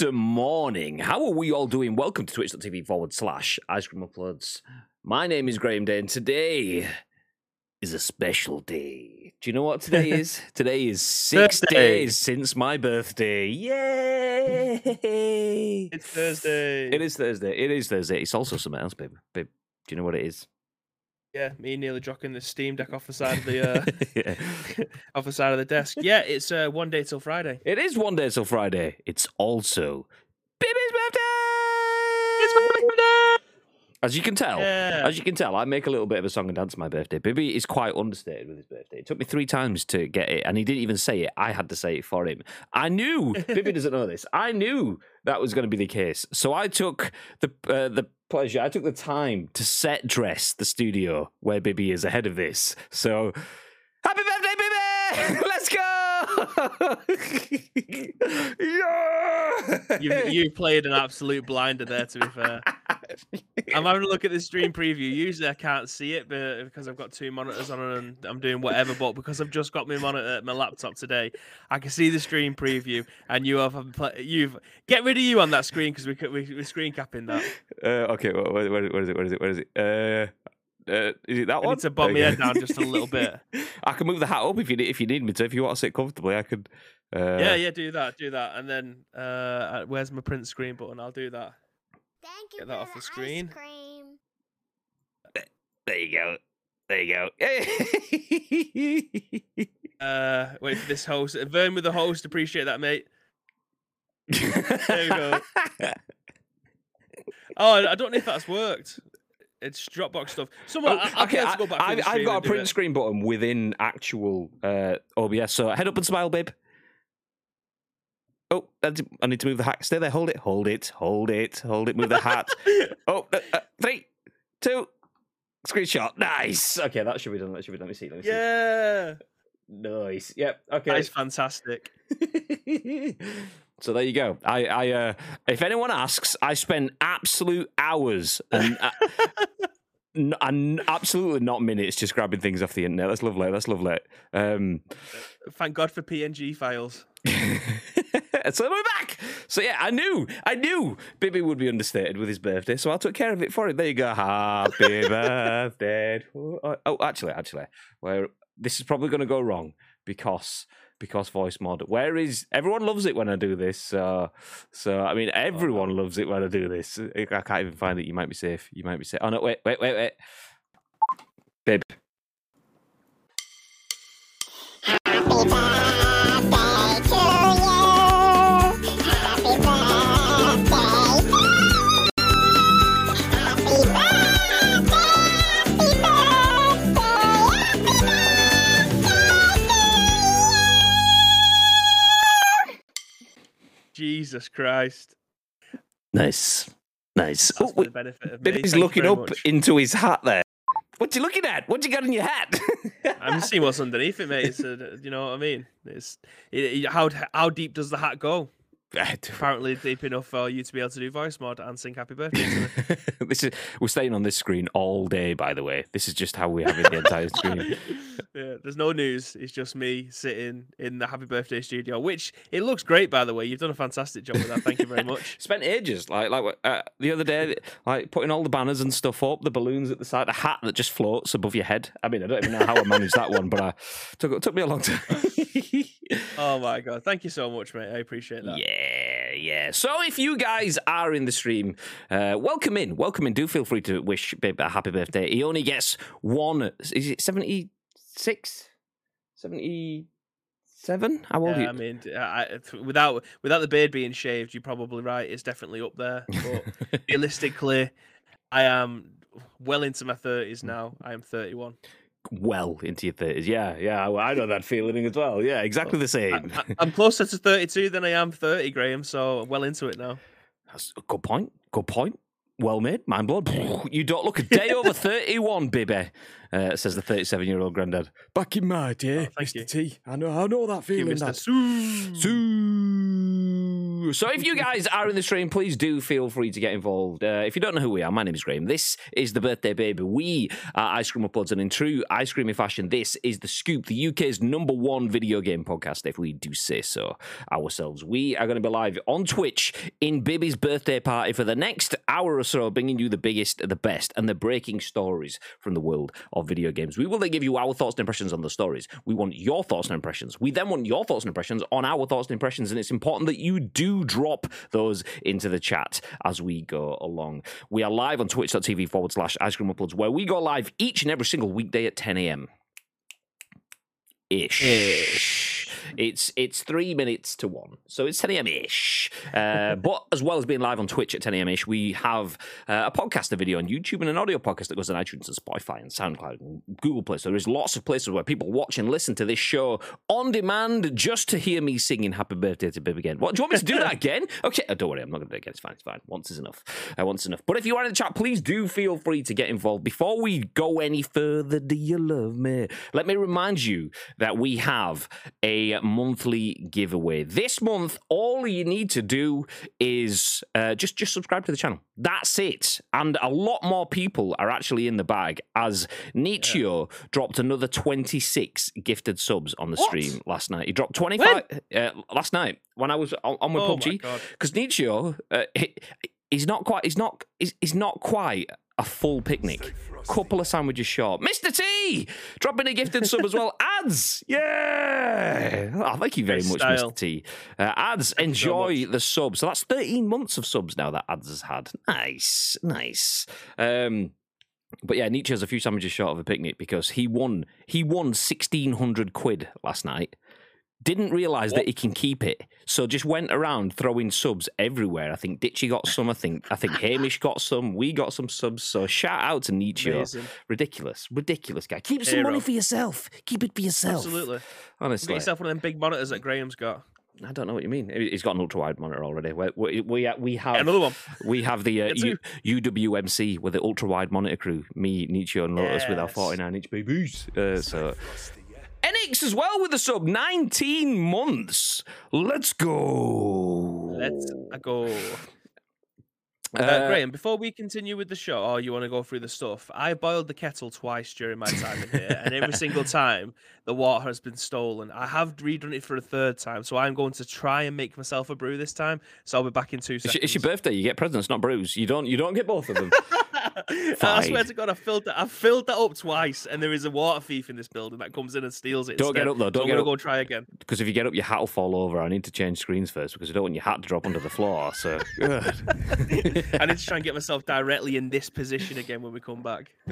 after morning. How are we all doing? Welcome to twitch.tv forward slash ice cream uploads. My name is Graham Day, and today is a special day. Do you know what today is? today is six Thursday. days since my birthday. Yay! It's Thursday. It is Thursday. It is Thursday. It's also something else, babe. Babe, do you know what it is? Yeah, me nearly dropping the Steam Deck off the side of the uh, Yeah. off the side of the desk. Yeah, it's uh, one day till Friday. It is one day till Friday. It's also Baby's birthday. It's my birthday. As you can tell, Yeah. as you can tell, I make a little bit of a song and dance on my birthday. Bibby is quite understated with his birthday. It took me three times to get it, and he didn't even say it. I had to say it for him. I knew Bibby doesn't know this. I knew that was going to be the case, so I took the uh, the pleasure. I took the time to set dress the studio where Bibby is ahead of this. So, happy birthday, Bibby! Yeah! You you played an absolute blinder there. To be fair, I'm having a look at the stream preview. Usually I can't see it, but because I've got two monitors on and I'm doing whatever. But because I've just got my monitor, my laptop today, I can see the stream preview. And you have you've get rid of you on that screen because we, we, we're screen capping that. Uh, okay, what, what, what is it? What is it? What is it? Uh, uh, is it that I one? need to bump my head down just a little bit. I can move the hat up if you need, if you need me to. If you want to sit comfortably, I could. Uh, yeah, yeah, do that, do that, and then uh, where's my print screen button? I'll do that. Thank you Get that for off the ice screen. There you go. There you go. Uh, wait for this host. Vern with the host. Appreciate that, mate. There you go. Oh, I I don't know if that's worked. It's Dropbox stuff. Someone, I, Oh, okay, okay, I, to go back. through I've, I've got a print screen button within actual uh, OBS. So head up and smile, babe. Oh, I need to move the hat. Stay there. Hold it. Hold it. Hold it. Hold it. Move the hat. oh, uh, uh, three, two, screenshot. Nice. Okay, that should be done. That should be done. Let me see. Let me see. Yeah, Nice. Yep. Okay. that is fantastic. so there you go. I, I, uh, if anyone asks, I spent absolute hours and, uh, n- and absolutely not minutes just grabbing things off the internet. That's lovely. That's lovely. Um, Thank God for PNG files. so we're back. So yeah, I knew, I knew Bibby would be understated with his birthday, so I took care of it for him. There you go. Happy birthday. Oh, oh, actually, actually, where this is probably going to go wrong because because voice mod. Where is everyone loves it when I do this? So so I mean, everyone loves it when I do this. I can't even find it. You might be safe. You might be safe. Oh no! Wait, wait, wait, wait. Bib. Jesus Christ. Nice, nice. That's Oh, for wait, the benefit of me. Bibby's looking up much. into his hat there. What you looking at? What you got in your hat? I'm seeing what's underneath it, mate. It's, uh, you know what I mean? It's it, it- how how deep does the hat go? Apparently deep enough for you to be able to do voice mod and sing happy birthday this is we're staying on this screen all day. By the way, this is just how we have it the entire screen. yeah, there's no news. It's just me sitting in the happy birthday studio, which it looks great, by the way. You've done a fantastic job with that. Thank you very much. Spent ages, like like uh, the other day, like putting all the banners and stuff up, the balloons at the side, the hat that just floats above your head. I mean, I don't even know how I managed that one, but I took it took me a long time. Oh my god, thank you so much, mate. I appreciate that. Yeah, yeah. So if you guys are in the stream, uh, welcome in, welcome in. Do feel free to wish Bib a happy birthday. He only gets one. Is it 76? 77? How old are Yeah, you? I mean, I, without without the beard being shaved, you're probably right. It's definitely up there. But realistically, I am well into my thirties now. I am 31. Well into your 30s. Yeah, yeah. I I know that feeling as well. Yeah, exactly the same. I, I'm closer to 32 than I am 30, Graham. So I'm well into it now. That's a good point. Good point. Well made. Mind blown. You don't look a day over 31, baby, uh, says the 37 year old granddad. Back in my day, Oh, Mr. you. T. I know, I know that Thank you, feeling. Mr. That. Sue. Sue. So if you guys are in the stream, please do feel free to get involved. Uh, if you don't know who we are, my name is Graham. This is the birthday baby. We are Ice Cream Uploads, and in true ice creamy fashion, this is the Scoop, the UK's number one video game podcast. If we do say so ourselves, we are going to be live on Twitch in Bibby's birthday party for the next hour or so, bringing you the biggest, the best, and the breaking stories from the world of video games. We will then give you our thoughts and impressions on the stories. We want your thoughts and impressions. We then want your thoughts and impressions on our thoughts and impressions, and it's important that you do drop those into the chat as we go along. We are live on twitch.tv forward slash ice cream uploads, where we go live each and every single weekday at 10 a.m. Ish. It's it's three minutes to one, so it's 10 a.m. ish. Uh, but as well as being live on Twitch at 10 a.m. ish, we have uh, a podcast, a video on YouTube, and an audio podcast that goes on iTunes and Spotify and SoundCloud and Google Play. So there's lots of places where people watch and listen to this show on demand just to hear me singing "Happy Birthday" to Bib again. What do you want me to do that again? Okay, oh, don't worry, I'm not going to do it again. It's fine, it's fine. Once is enough. Uh, once is enough. But if you are in the chat, please do feel free to get involved. Before we go any further, do you love me? Let me remind you that we have a monthly giveaway. This month, all you need to do is uh, just just subscribe to the channel. That's it. And a lot more people are actually in the bag as Nietzsche dropped another 26 gifted subs on the What? stream last night. He dropped 25 uh, last night when I was on, on with Oh PUBG because Nietzsche, uh, he, he's not quite, he's not, he's, he's not quite a full picnic. Couple of sandwiches short. Mr. T dropping a gifted sub as well. Ads, yeah. Oh, thank you very much. Mr. T. Uh, ads, so enjoy much. the sub. So that's 13 months of subs now that ads has had. Nice, nice. Um, but yeah, Nietzsche has a few sandwiches short of a picnic because he won. He won sixteen hundred quid last night. Didn't realize that he can keep it, so just went around throwing subs everywhere. I think Ditchy got some. I think I think Hamish got some. We got some subs. So shout out to Nietzsche. Amazing. Ridiculous, ridiculous guy. Keep some money for yourself. Keep it for yourself. Absolutely. Honestly, Get yourself one of them big monitors that Graham's got. I don't know what you mean. He- He's got an ultra wide monitor already. We we we, we have another one. we have the uh, U- UWMC with the ultra wide monitor crew. Me, Nietzsche, and Lotus with our 49 inch babies. Uh, so. NX as well with the sub 19 months. Let's go. Let's go. Uh, Graham, before we continue with the show, or you want to go through the stuff, I boiled the kettle twice during my time in here, and every single time the water has been stolen. I have redone it for a third time, so I'm going to try and make myself a brew this time. So I'll be back in two seconds. your- it's your birthday. You get presents, not brews. You don't. You don't get both of them. I swear to God, I filled that. I filled that up twice, and there is a water thief in this building that comes in and steals it. Don't get up, though, don't I'm get gonna up. go try again. Because if you get up, your hat will fall over. I need to change screens first because I don't want your hat to drop onto the floor. So. I need to try and get myself directly in this position again when we come back.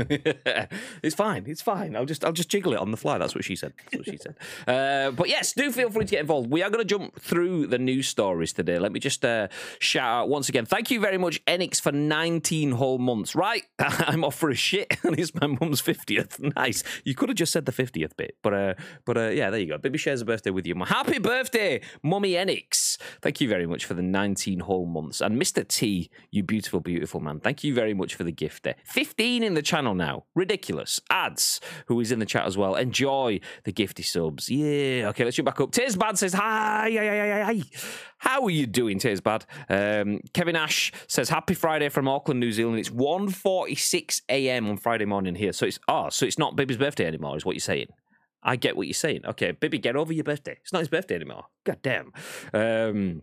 it's fine. It's fine. I'll just I'll just jiggle it on the fly. That's what she said. That's what she said. Uh, but yes, do feel free to get involved. We are going to jump through the news stories today. Let me just uh, shout out once again. Thank you very much, Enix, for 19 whole months. Right, I'm off for a shit, and it's my mum's 50th. Nice. You could have just said the 50th bit, but uh, but uh, yeah, there you go. Baby shares a birthday with you. Happy birthday, Mummy Enix. Thank you very much for the 19 whole months, and Mr. T, you beautiful, beautiful man. Thank you very much for the gift there. 15 in the channel now. Ridiculous. Ads, who is in the chat as well. Enjoy the gifty subs. Yeah. Okay, let's jump back up. Bad says, hi, hi, hi, hi. How are you doing, Bad? Um, Kevin Ash says, happy Friday from Auckland, New Zealand. It's 1.46 a.m. on Friday morning here. So it's, oh, so it's not Bibby's birthday anymore, is what you're saying. I get what you're saying. Okay, Bibby, get over your birthday. It's not his birthday anymore. God damn. Um,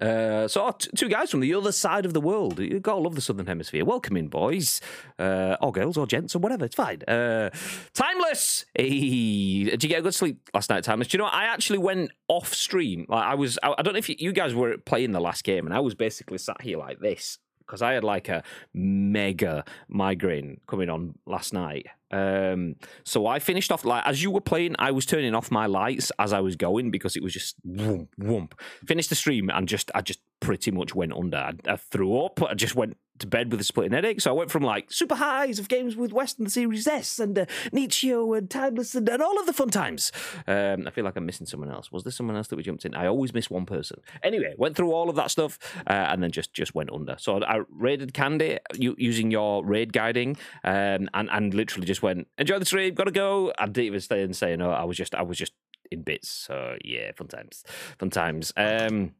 uh, so two guys from the other side of the world. You gotta love the southern hemisphere. Welcome in, boys, uh, or girls, or gents, or whatever. It's fine. Uh, timeless. Did you get a good sleep last night, timeless? Do you know what? I actually went off stream. Like I was. I, I don't know if you, you guys were playing the last game, and I was basically sat here like this because I had like a mega migraine coming on last night. Um, so I finished off like as you were playing, I was turning off my lights as I was going because it was just whoomp whoomp. Finished the stream and just I just pretty much went under. I, I threw up. I just went to bed with a splitting headache. So I went from like super highs of games with Western Series S and uh, Nietzsche and Timeless and, and all of the fun times. Um, I feel like I'm missing someone else. Was there someone else that we jumped in? I always miss one person. Anyway, went through all of that stuff uh, and then just just went under. So I raided Candy using your raid guiding um, and and literally just went enjoy the stream, gotta go. I didn't even stay and say no. I was just I was just in bits. So yeah, fun times, fun times. Um,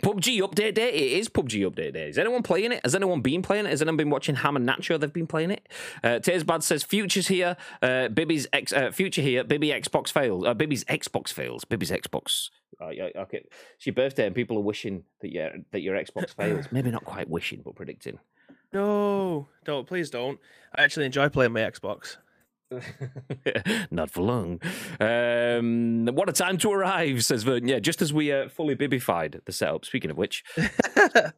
PUBG update day. It is PUBG update day. Is anyone playing it? Has anyone been playing it? Has anyone been watching Ham and Nacho? They've been playing it. Uh, Tears Bad says Future's here. Uh, Bibby's X, uh, Future here. Bibby Xbox fails. Uh, Bibby's Xbox fails. Bibby's Xbox. Uh, okay, it's your birthday, and people are wishing that your that your Xbox fails. Maybe not quite wishing, but predicting. No, don't please don't. I actually enjoy playing my Xbox. Not for long. Um, what a time to arrive, says Vern. Yeah, just as we uh, fully bibified the setup. Speaking of which, there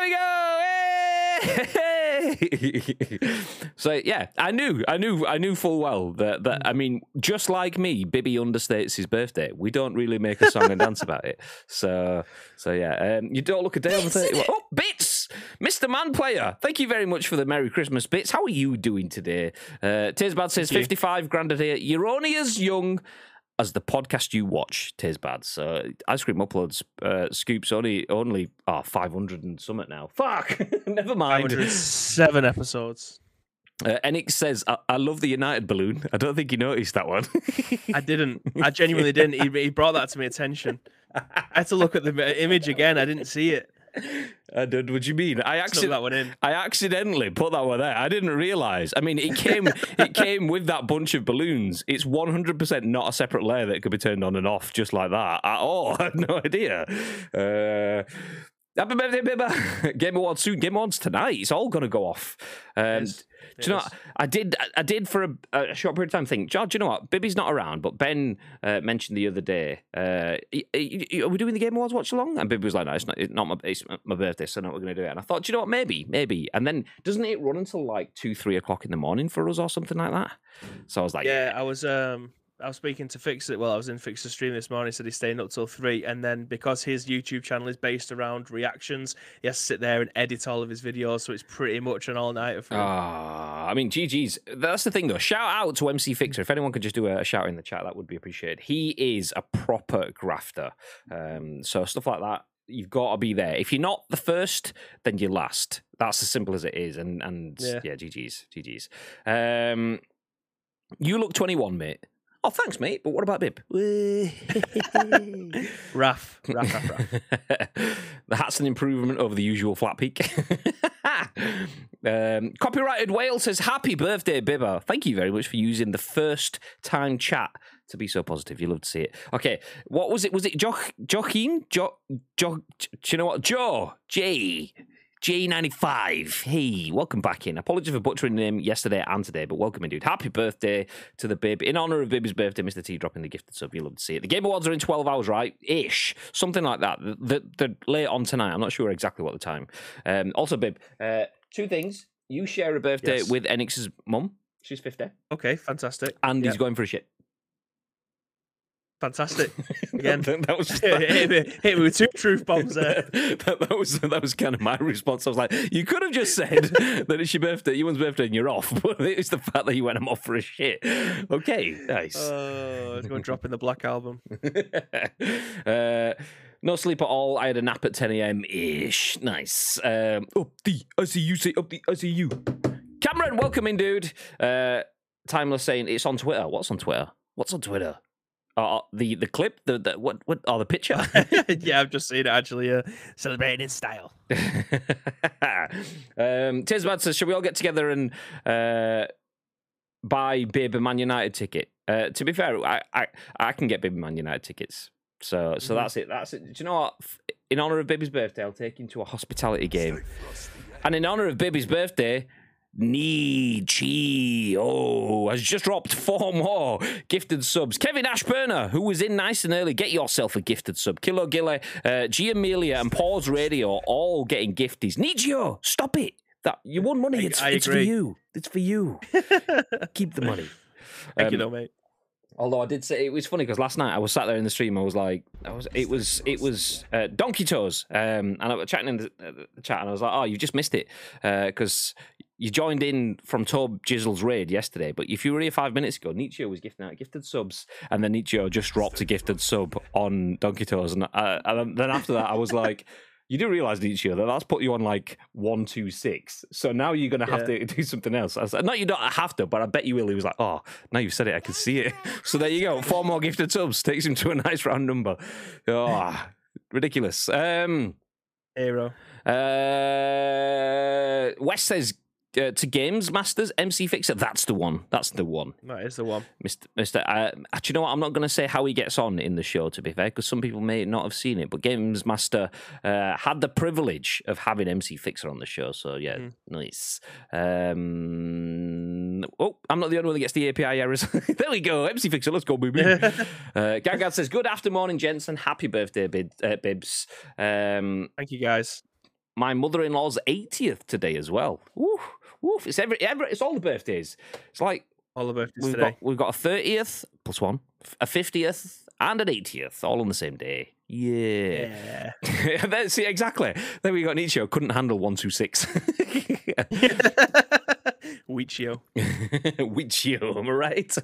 we go. Hey! so yeah, I knew, I knew, I knew full well that that I mean, just like me, Bibby understates his birthday. We don't really make a song and dance about it. So, so yeah, um, you don't look a day over thirty. Oh, bits, Mister Man Player. Thank you very much for the Merry Christmas bits. How are you doing today? Uh, Tears Bad says Thank you. fifty-five grand a day. You're only as young as the podcast you watch, Tears Bad. So Ice Cream Uploads uh, scoops only only oh, 500 and summit now. Fuck, never mind. Seven episodes. Uh, Enix says, I-, "I love the United balloon." I don't think you noticed that one. I didn't. I genuinely didn't. He, he brought that to my attention. I had to look at the image again. I didn't see it. I don't. What do you mean? I Snuck actually. that one in. I accidentally put that one there. I didn't realize. I mean, it came it came with that bunch of balloons. It's one hundred percent not a separate layer that could be turned on and off just like that at all. I had no idea. Uh, Happy birthday, Bibba! Game Awards soon. Game Awards tonight. It's all going to go off. Um, Yes, do you know? What? I did. I did for a, a short period of time. Think, George. You know what? Bibby's not around, but Ben uh, mentioned the other day. Uh, are we doing the Game Awards watch along? And Bibby was like, "No, it's not. It's not my. It's my birthday, so no, we're going to do it." And I thought, "Do you know what? Maybe, maybe." And then doesn't it run until like two, three o'clock in the morning for us or something like that? So I was like, Yeah, I was um I was speaking to Fix It. Well, I was in Fix's stream this morning. He said he's staying up till three, and then because his YouTube channel is based around reactions, he has to sit there and edit all of his videos. So it's pretty much an all nighter for him. Ah, I mean, GG's. That's the thing, though. Shout out to MC Fixer. If anyone could just do a, a shout in the chat, that would be appreciated. He is a proper grafter. Um, so stuff like that, you've got to be there. If you're not the first, then you're last. That's as simple as it is. And and yeah, Yeah. GG's, GG's. Um, you look 21, mate. Oh, thanks, mate. But what about Bib? Raff, raff, raff, raff. the hat's an improvement over the usual flat peak. um, copyrighted whale says, "Happy birthday, Bibber! Thank you very much for using the first time chat to be so positive. You love to see it. Okay, what was it? Was it jo- Joaquin? Jo- jo- do you know what? Joe J." J95. Hey, welcome back in. Apologies for butchering the name yesterday and today, but welcome in, dude. Happy birthday to the bib. In honor of Bibby's birthday, Mr. T dropping the gifted sub. You love to see it. The Game Awards are in 12 hours, right? Ish. Something like that. They're, they're late on tonight. I'm not sure exactly what the time. Um, also, Bib, uh, two things. You share a birthday Yes. with Enix's mum. She's 50. Okay, fantastic. And he's going for a shit. Fantastic. Again. that, was hit, me, hit me with two truth bombs there. that, that was that was kind of my response. I was like, you could have just said that it's your birthday, your one's birthday, and you're off. But it's the fact that you went I'm off for a shit. Okay, nice. Oh, going to drop in the Black Album. uh, no sleep at all. I had a nap at 10 a.m. ish. Nice. Um, up the I see you say up the I see you. Cameron, welcome in, dude. Uh, Timeless saying it's on Twitter. What's on Twitter? What's on Twitter? Uh, the the clip, the, the what what? Oh, the picture. yeah, I've just seen it actually. Uh, celebrating in style. um, Tisbad says, "Should we all get together and uh, buy Bib Man United ticket?" Uh, to be fair, I, I I can get Bib Man United tickets. So so Mhm. that's it. That's it. Do you know what? In honor of Bibby's birthday, I'll take him to a hospitality game. And in honor of Bibby's birthday, Nietzsche oh has just dropped four more gifted subs. Kevin Ashburner, who was in nice and early, get yourself a gifted sub. Kilo Gille, uh, G Amelia, and Pause Radio all getting gifties. Nietzsche, stop it! That you won money. It's, I it's for you. It's for you. Keep the money. Thank you, Um, though, mate. Although I did say it was funny because last night I was sat there in the stream. I was like, I was, it was, it was uh, Donkey Toes, um, and I was chatting in the, uh, the chat, and I was like, oh, you just missed it because you joined in from Tob Jizzle's raid yesterday. But if you were here five minutes ago, Nietzsche was gifting out gifted subs, and then Nietzsche just dropped a gifted sub on Donkey Toes, and, uh, and then after that, I was like. You do realize, each year that that's put you on like one, two, six. So now you're going to have to do something else. I like, not you don't have to, but I bet you will. He was like, oh, now you've said it, I can see it. So there you go. Four more gifted subs takes him to a nice round number. Oh, Ridiculous. Um, Hero. uh, West says uh, to Games Masters MC Fixer. That's the one. That's the one. That is the one. Mr. Mr. Uh, do you know what? I'm not going to say how he gets on in the show, to be fair, because some people may not have seen it. But Games Master uh, had the privilege of having MC Fixer on the show, so yeah, Mhm. nice. Um, oh, I'm not the only one that gets the API errors. there we go, MC Fixer. Let's go, baby. uh, Gagad says, "Good afternoon, gents, and happy birthday, bid, uh, Bibs." Um, Thank you guys. my mother-in-law's 80th today as well. Woof. It's every, every, it's all the birthdays. It's like All the birthdays We've today. got we've got a thirtieth plus one, a fiftieth, and an eightieth, all on the same day. Yeah. Yeah. See exactly. Then we got Nietzsche. Couldn't handle one two six. Wheatio. Wichio, am I right?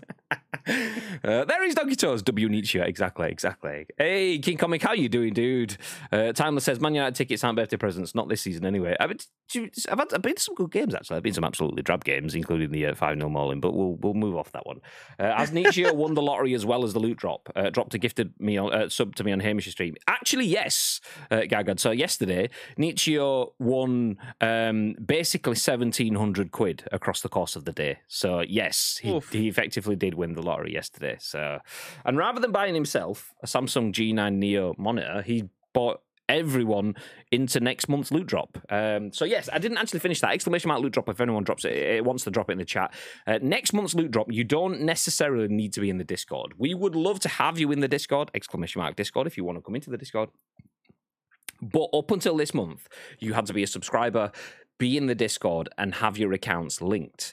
uh, there is Donkey Toes. W Nietzsche. Exactly, exactly. Hey, King Comic, how you doing, dude? Uh, Timeless says, Man United tickets aren't birthday presents. Not this season, anyway. I've been, I've, had, I've been to some good games, actually. I've been to some absolutely drab games, including the uh, 5 0 mauling, but we'll we'll move off that one. Uh, as Nietzsche won the lottery as well as the loot drop, uh, dropped a gifted me on, uh, sub to me on Hamish's stream. Actually, yes, uh, Gagad. So yesterday, Nietzsche won um, basically 1,700 quid across the course of the day. So yes, he, Oof. he effectively did win the lottery yesterday. So, and rather than buying himself a Samsung G9 Neo monitor, he bought everyone into next month's loot drop. Um, so yes, I didn't actually finish that exclamation mark loot drop. If anyone drops it, it wants to drop it in the chat. Uh, next month's loot drop, you don't necessarily need to be in the Discord. We would love to have you in the Discord. Exclamation mark Discord if you want to come into the Discord. But up until this month, you had to be a subscriber, be in the Discord, and have your accounts linked.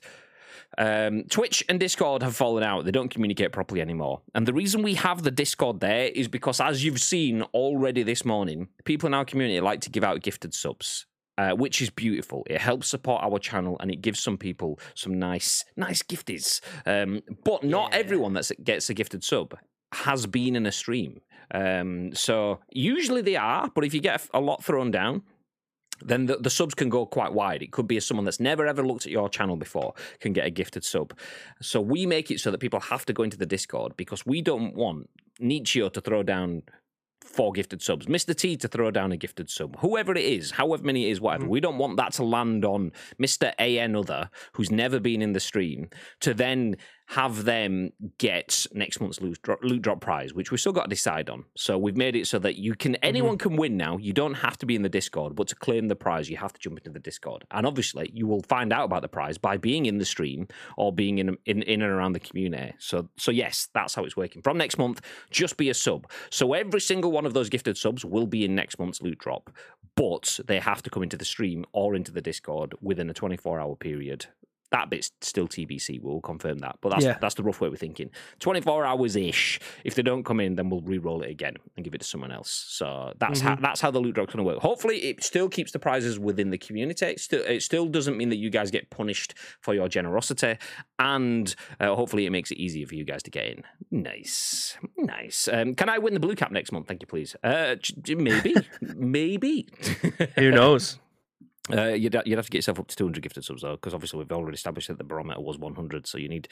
Um, Twitch and Discord have fallen out. They don't communicate properly anymore. And the reason we have the Discord there is because, as you've seen already this morning, people in our community like to give out gifted subs. Uh, which is beautiful. It helps support our channel and it gives some people some nice, nice gifties. Um, but not Yeah. everyone that gets a gifted sub has been in a stream. Um, so usually they are, but if you get a lot thrown down, then the, the subs can go quite wide. It could be someone that's never ever looked at your channel before can get a gifted sub. So we make it so that people have to go into the Discord because we don't want Nietzsche to throw down four gifted subs, Mr. T to throw down a gifted sub, whoever it is, however many it is, whatever. Mm. We don't want that to land on Mr. AN other who's never been in the stream to then have them get next month's loot drop, loot drop prize, which we've still got to decide on. So we've made it so that you can mm-hmm. anyone can win now. You don't have to be in the Discord, but to claim the prize, you have to jump into the Discord. And obviously, you will find out about the prize by being in the stream or being in in, in and around the community. So so yes, that's how it's working. From next month, just be a sub. So every single one of those gifted subs will be in next month's loot drop, but they have to come into the stream or into the Discord within a 24 hour period. That bit's still TBC. We'll confirm that, but that's Yeah. that's the rough way we're thinking. 24 hours ish. If they don't come in, then we'll re-roll it again and give it to someone else. So that's how that's how the loot drop's to work. Hopefully, it still keeps the prizes within the community. It still it still doesn't mean that you guys get punished for your generosity, and uh, hopefully, it makes it easier for you guys to get in. Nice, nice. Um, can I win the blue cap next month? Thank you, please. Uh, maybe, maybe. Who knows? Uh, you'd, you'd have to get yourself up to 200 gifted subs, though, because obviously we've already established that the barometer was 100. So you need,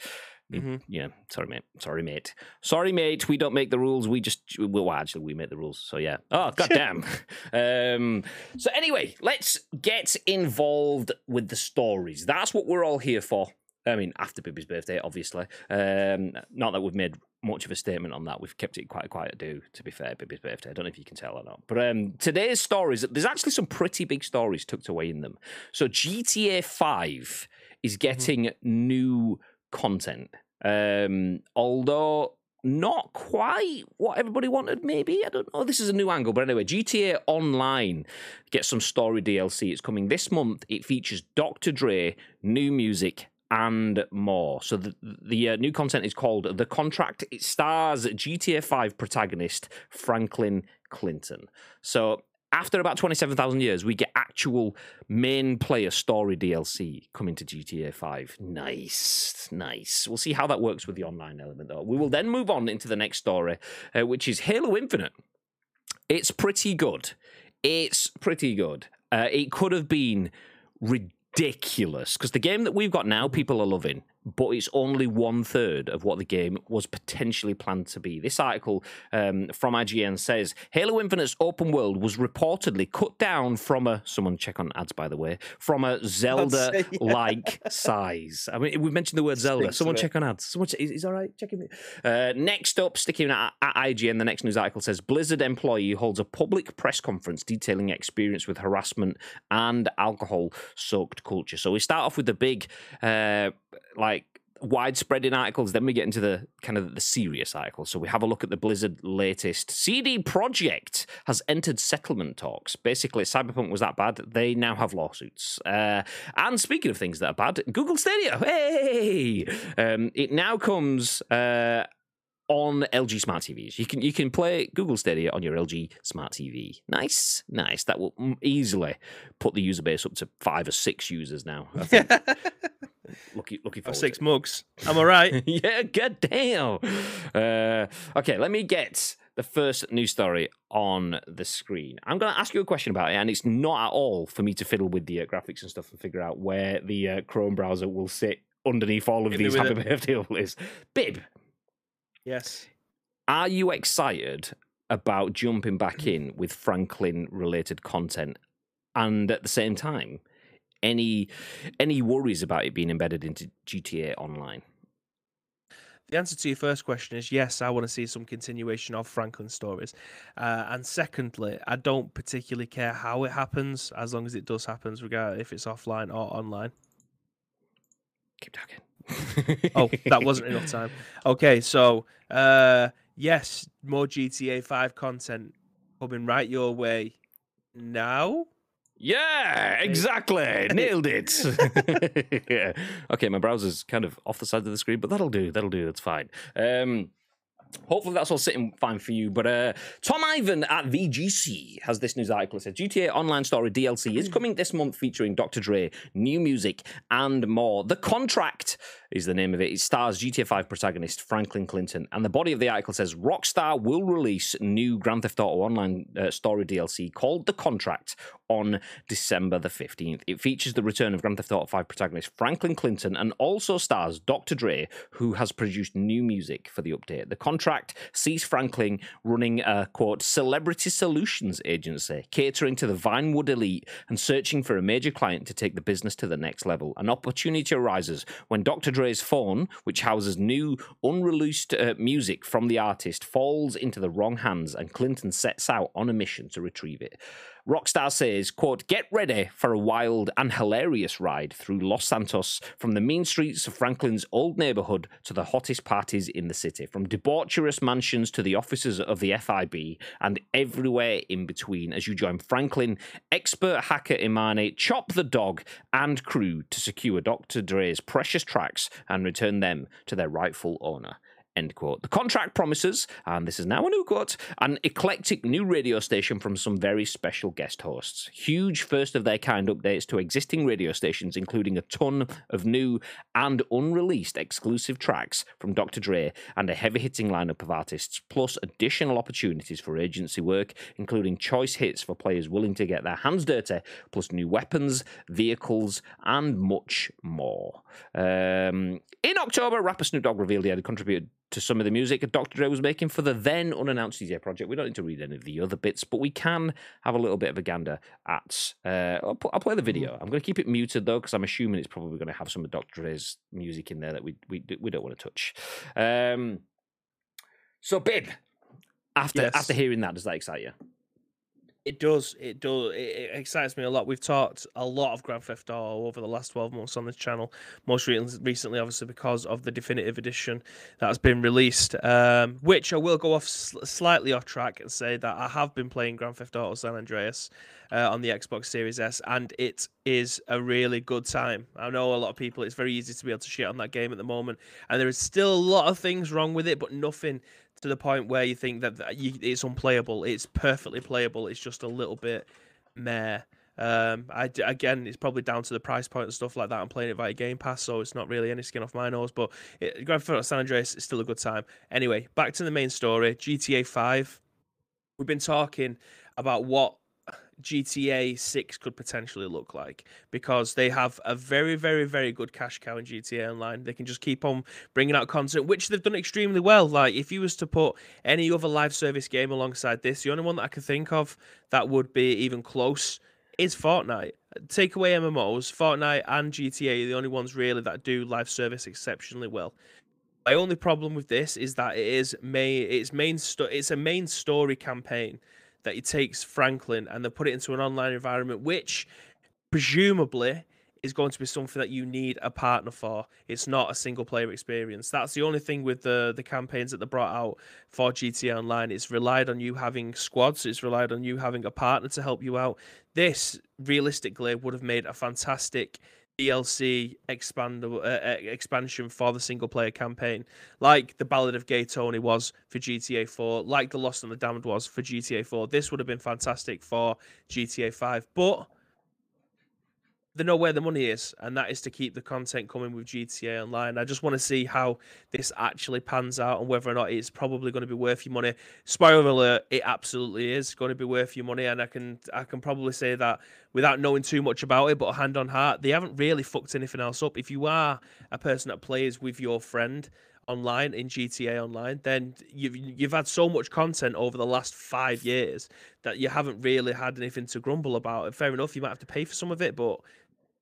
need- Mhm. yeah, sorry, mate. Sorry, mate. Sorry, mate. We don't make the rules. We just, well, actually, we make the rules. So yeah. Oh, goddamn. um, so anyway, let's get involved with the stories. That's what we're all here for. I mean, after Bibby's birthday, obviously. Um, not that we've made much of a statement on that. We've kept it quite quiet do, to be fair, Bibby's birthday. I don't know if you can tell or not. But um, today's stories, there's actually some pretty big stories tucked away in them. So GTA 5 is getting new content. Um, although not quite what everybody wanted, maybe. I don't know. This is a new angle. But anyway, GTA Online gets some story DLC. It's coming this month. It features Dr. Dre, new music, and more. So the the uh, new content is called The Contract. It stars GTA 5 protagonist Franklin Clinton. So after about 27,000 years, we get actual main player story DLC coming to GTA 5. Nice, nice. We'll see how that works with the online element, though. We will then move on into the next story, uh, which is Halo Infinite. It's pretty good. It's pretty good. Uh, it could have been ridiculous because the game that we've got now, people are loving. But it's only one third of what the game was potentially planned to be. This article um, from IGN says Halo Infinite's open world was reportedly cut down from a someone check on ads by the way from a Zelda yeah. like size. I mean, we've mentioned the word Zelda. Someone check on ads. Someone check, is, is all right. Checking me. Uh, next up, sticking at, at IGN, the next news article says Blizzard employee holds a public press conference detailing experience with harassment and alcohol-soaked culture. So we start off with the big, uh, like widespread in articles then we get into the kind of the serious articles. So we have a look at the blizzard latest CD Projekt has entered settlement talks. Basically cyberpunk was that bad they now have lawsuits. Uh, and speaking of things that are bad google stadia hey! Um, it now comes uh, on LG smart TVs. You can you can play Google Stadia on your LG smart TV. Nice, nice. That will easily put the user base up to five or six users now. I think. lucky, lucky Or forward six mugs. Am I right? yeah, good damn. Uh, okay, let me get the first news story on the screen. I'm going to ask you a question about it, and it's not at all for me to fiddle with the uh, graphics and stuff and figure out where the uh, Chrome browser will sit underneath all of Hit these happy birthday overlays. Bib, yes. are you excited about jumping back in with Franklin related content? And at the same time, any any worries about it being embedded into GTA Online? The answer to your first question is yes, I want to see some continuation of Franklin stories. Uh, and secondly, I don't particularly care how it happens, as long as it does happen, regardless if it's offline or online. Keep talking. Oh, that wasn't enough time. Okay, so uh, yes, more GTA 5 content coming right your way now. Yeah, exactly. Nailed it. yeah. Okay, my browser's kind of off the side of the screen, but that'll do. That'll do. That's fine. Um, hopefully that's all sitting fine for you. But uh, Tom Ivan at VGC has this news article. It says GTA Online Story DLC is coming this month featuring Dr. Dre, new music, and more. The Contract is the name of it. It stars GTA 5 protagonist Franklin Clinton. And the body of the article says Rockstar will release new Grand Theft Auto Online uh, Story DLC called The Contract on December the 15th. It features the return of Grand Theft Auto 5 protagonist Franklin Clinton and also stars Dr. Dre, who has produced new music for the update. The contract sees Franklin running a quote celebrity solutions agency, catering to the Vinewood elite and searching for a major client to take the business to the next level. An opportunity arises when Dr. Dre's phone, which houses new unreleased uh, music from the artist, falls into the wrong hands and Clinton sets out on a mission to retrieve it. Rockstar says, quote, get ready for a wild and hilarious ride through Los Santos from the mean streets of Franklin's old neighborhood to the hottest parties in the city, from debaucherous mansions to the offices of the FIB and everywhere in between as you join Franklin, expert hacker Imani, Chop the Dog, and crew to secure Dr. Dre's precious tracks and return them to their rightful owner. End quote. The contract promises, and this is now a new quote, an eclectic new radio station from some very special guest hosts. Huge first of their kind updates to existing radio stations, including a ton of new and unreleased exclusive tracks from Dr. Dre and a heavy hitting lineup of artists, plus additional opportunities for agency work, including choice hits for players willing to get their hands dirty, plus new weapons, vehicles, and much more. Um, in October, rapper Snoop Dogg revealed he had contributed to some of the music Dr. Dre was making for the then unannounced GTA project. We don't need to read any of the other bits, but we can have a little bit of a gander at. Uh, I'll, pu- I'll play the video. I'm going to keep it muted though, because I'm assuming it's probably going to have some of Dr. Dre's music in there that we we, we don't want to touch. Um, so, Bib, after Yes. after hearing that, does that excite you? It does. It does. It, it excites me a lot. We've talked a lot of Grand Theft Auto over the last 12 months on this channel. Most recently, obviously, because of the definitive edition that has been released, um, which I will go off slightly off track and say that I have been playing Grand Theft Auto San Andreas uh, on the Xbox Series S, and it is a really good time. I know a lot of people, it's very easy to be able to shit on that game at the moment, and there is still a lot of things wrong with it, but nothing to the point where you think that, you, it's unplayable. It's perfectly playable. It's just a little bit meh. Um, I again, it's probably down to the price point and stuff like that. I'm playing it via Game Pass, so it's not really any skin off my nose. But it, Grand Theft Auto San Andreas is still a good time. Anyway, back to the main story. GTA 5. We've been talking about what GTA 6 could potentially look like because they have a very, very, very good cash cow in GTA Online. They can just keep on bringing out content, which they've done extremely well. Like, if you was to put any other live service game alongside this, the only one that I can think of that would be even close is Fortnite. Take away MMOs, Fortnite and GTA are the only ones really that do live service exceptionally well. My only problem with this is that it is main it's main sto- it's a main story campaign that it takes Franklin and they put it into an online environment, which presumably is going to be something that you need a partner for. It's not a single player experience. That's the only thing with the the campaigns that they brought out for GTA Online. It's relied on you having squads. It's relied on you having a partner to help you out. This realistically would have made a fantastic DLC expandable uh, uh, expansion for the single player campaign, like the Ballad of Gay Tony was for GTA 4, like the Lost and the Damned was for GTA 4. This would have been fantastic for GTA 5, but they know where the money is, and that is to keep the content coming with GTA Online. I just want to see how this actually pans out and whether or not it's probably going to be worth your money. Spoiler alert: it absolutely is going to be worth your money, and I can I can probably say that without knowing too much about it. But hand on heart, they haven't really fucked anything else up. If you are a person that plays with your friend online in GTA Online, then you've you've had so much content over the last five years that you haven't really had anything to grumble about. Fair enough, you might have to pay for some of it, but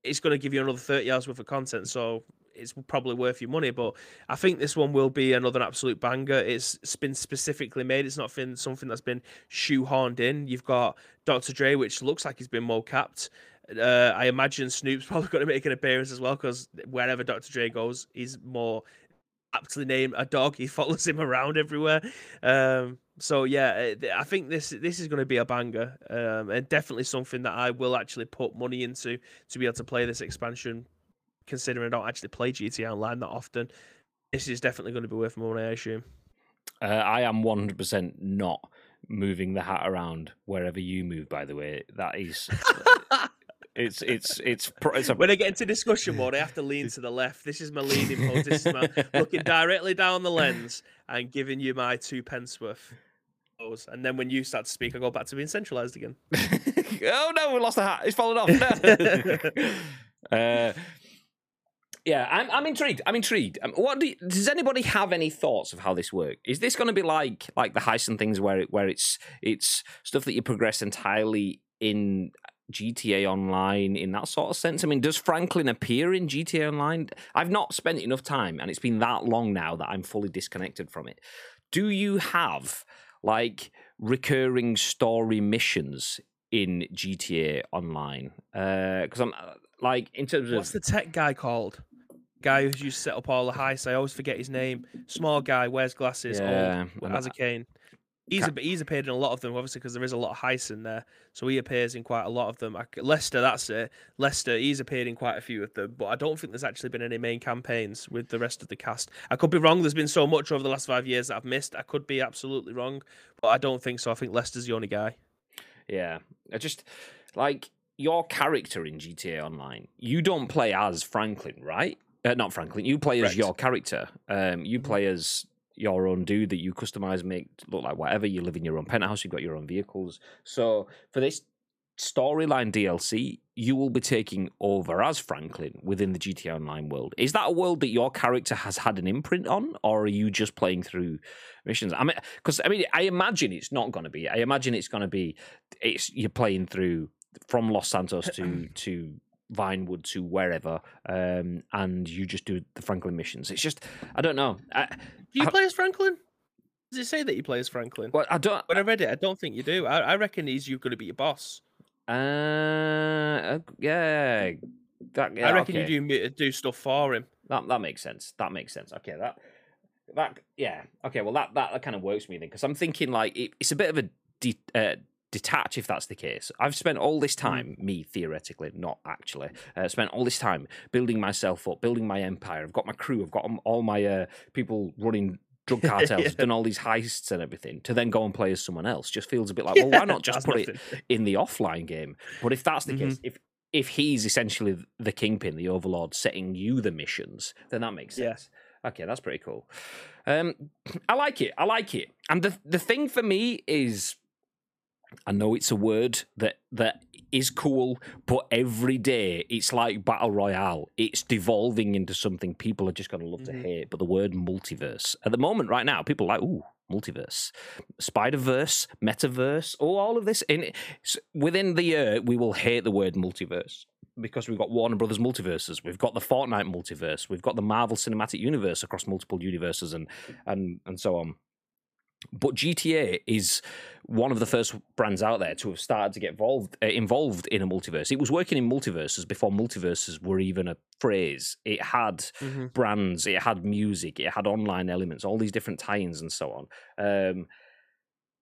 it's going to give you another 30 hours worth of content so it's probably worth your money but i think this one will be another absolute banger. It's been specifically made it's not been something that's been shoehorned in. You've got dr dre which looks like he's been mo-capped uh, i imagine snoop's probably going to make an appearance as well because wherever dr dre goes he's more aptly named a dog. He follows him around everywhere. Um, so yeah, uh, I think this this is going to be a banger, um, and definitely something that I will actually put money into to be able to play this expansion. Considering I don't actually play GTA Online that often, this is definitely going to be worth more money, I assume. Uh, I am 100% not moving the hat around wherever you move. By the way, that is. It's it's it's it's a When I get into discussion mode, I have to lean to the left. This is my leaning pose. This is my looking directly down the lens and giving you my two pence worth. And then when you start to speak, I go back to being centralized again. oh no, we lost the hat. It's fallen off. No. uh, yeah, I'm I'm intrigued. I'm intrigued. Um, what do you, does anybody have any thoughts of how this works? Is this going to be like like the heist and things where it where it's it's stuff that you progress entirely in GTA Online in that sort of sense? I mean, does Franklin appear in GTA Online? I've not spent enough time, and it's been that long now that I'm fully disconnected from it. Do you have like recurring story missions in GTA Online? Because I'm uh, like in terms of What's the tech guy called? Guy who's used to set up all the heists. I always forget his name. Small guy, wears glasses, Yeah, old, has a cane. He's a, he's appeared in a lot of them, obviously, because there is a lot of heists in there. So he appears in quite a lot of them. Lester, that's it. Lester, he's appeared in quite a few of them, but I don't think there's actually been any main campaigns with the rest of the cast. I could be wrong. There's been so much over the last five years that I've missed. I could be absolutely wrong, but I don't think so. I think Lester's the only guy. Yeah, I just like your character in GTA Online. You don't play as Franklin, right? Uh, not Franklin. You play as your character. Um, you play as your own dude that you customize, make look like whatever. You live in your own penthouse. You've got your own vehicles. So for this storyline DLC, you will be taking over as Franklin within the GTA Online world. Is that a world that your character has had an imprint on, or are you just playing through missions? I mean, because I mean, I imagine it's not going to be. I imagine it's going to be. It's you're playing through from Los Santos uh, to um to Vinewood to wherever, um, and you just do the Franklin missions. It's just I don't know. I, Do you I- play as Franklin? Does it say that you play as Franklin? well, I don't. When I read it, I don't think you do. I, I reckon he's you're going to be your boss. Uh, yeah, that, yeah, I reckon okay. you do do stuff for him. That that makes sense. That makes sense. Okay, that that yeah. Okay, well that that, that kind of works for me then because I'm thinking like it, it's a bit of a de- uh, detach if that's the case. I've spent all this time, me theoretically, not actually, uh, spent all this time building myself up, building my empire. I've got my crew. I've got all my uh, people running. Drug cartels, Yeah. done all these heists and everything. To then go and play as someone else just feels a bit like, well, why not just put it in the offline game? But if that's the Mm-hmm. case, if if he's essentially the kingpin, the overlord, setting you the missions, then that makes Yeah. sense. Okay, that's pretty cool. Um, I like it. I like it. And the the thing for me is, I know it's a word that that is cool, but every day it's like battle royale. It's devolving into something people are just going to love Mhm. to hate. But the word multiverse at the moment, right now, people are like ooh. Multiverse, Spider Verse, Metaverse, oh, all of this. In within the year, we will hate the word multiverse because we've got Warner Brothers multiverses, we've got the Fortnite multiverse, we've got the Marvel Cinematic Universe across multiple universes, and and and so on. But GTA is one of the first brands out there to have started to get involved uh, involved in a multiverse. It was working in multiverses before multiverses were even a phrase. It had Mhm. brands, it had music, it had online elements, all these different tie-ins and so on. Um,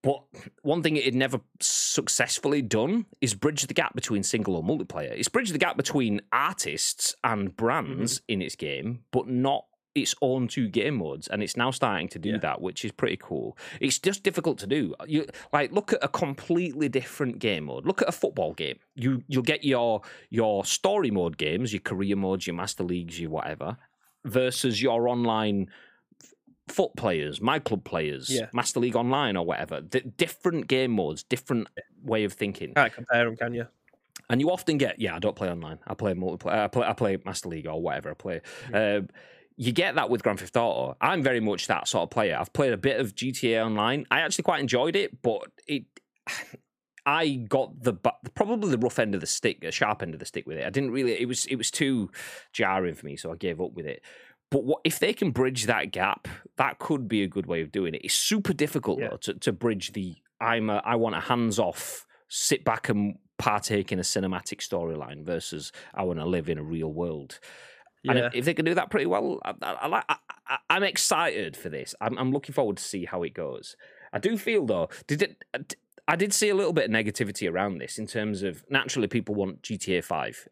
but one thing it had never successfully done is bridge the gap between single or multiplayer. It's bridged the gap between artists and brands in its game, but not its own two game modes. And it's now starting to do Yeah. that, which is pretty cool. It's just difficult to do. You like look at a completely different game mode. Look at a football game. You you'll get your your story mode games, your career modes, your master leagues, your whatever, versus your online foot players, my club players, Yeah. Master League Online or whatever. D- different game modes, different way of thinking. Can't compare them, can you? And you often get, yeah, I don't play online. I play multiplayer. I play, I play Master League or whatever I play. Um, you get that with Grand Theft Auto. I'm very much that sort of player. I've played a bit of GTA Online. I actually quite enjoyed it, but it. I got the probably the rough end of the stick, the sharp end of the stick with it. I didn't really. It was it was too jarring for me, so I gave up with it. But what if they can bridge that gap? That could be a good way of doing it. It's super difficult Yeah. though to, to bridge the. I'm a, I want a hands off, sit back and partake in a cinematic storyline versus I want to live in a real world. Yeah. if, they can do that pretty well, I, I, I, like- I, I, I'm excited for this. I'm, I'm looking forward to see how it goes. I do feel though, did it? Uh, I did see a little bit of negativity around this in terms of naturally people want GTA Five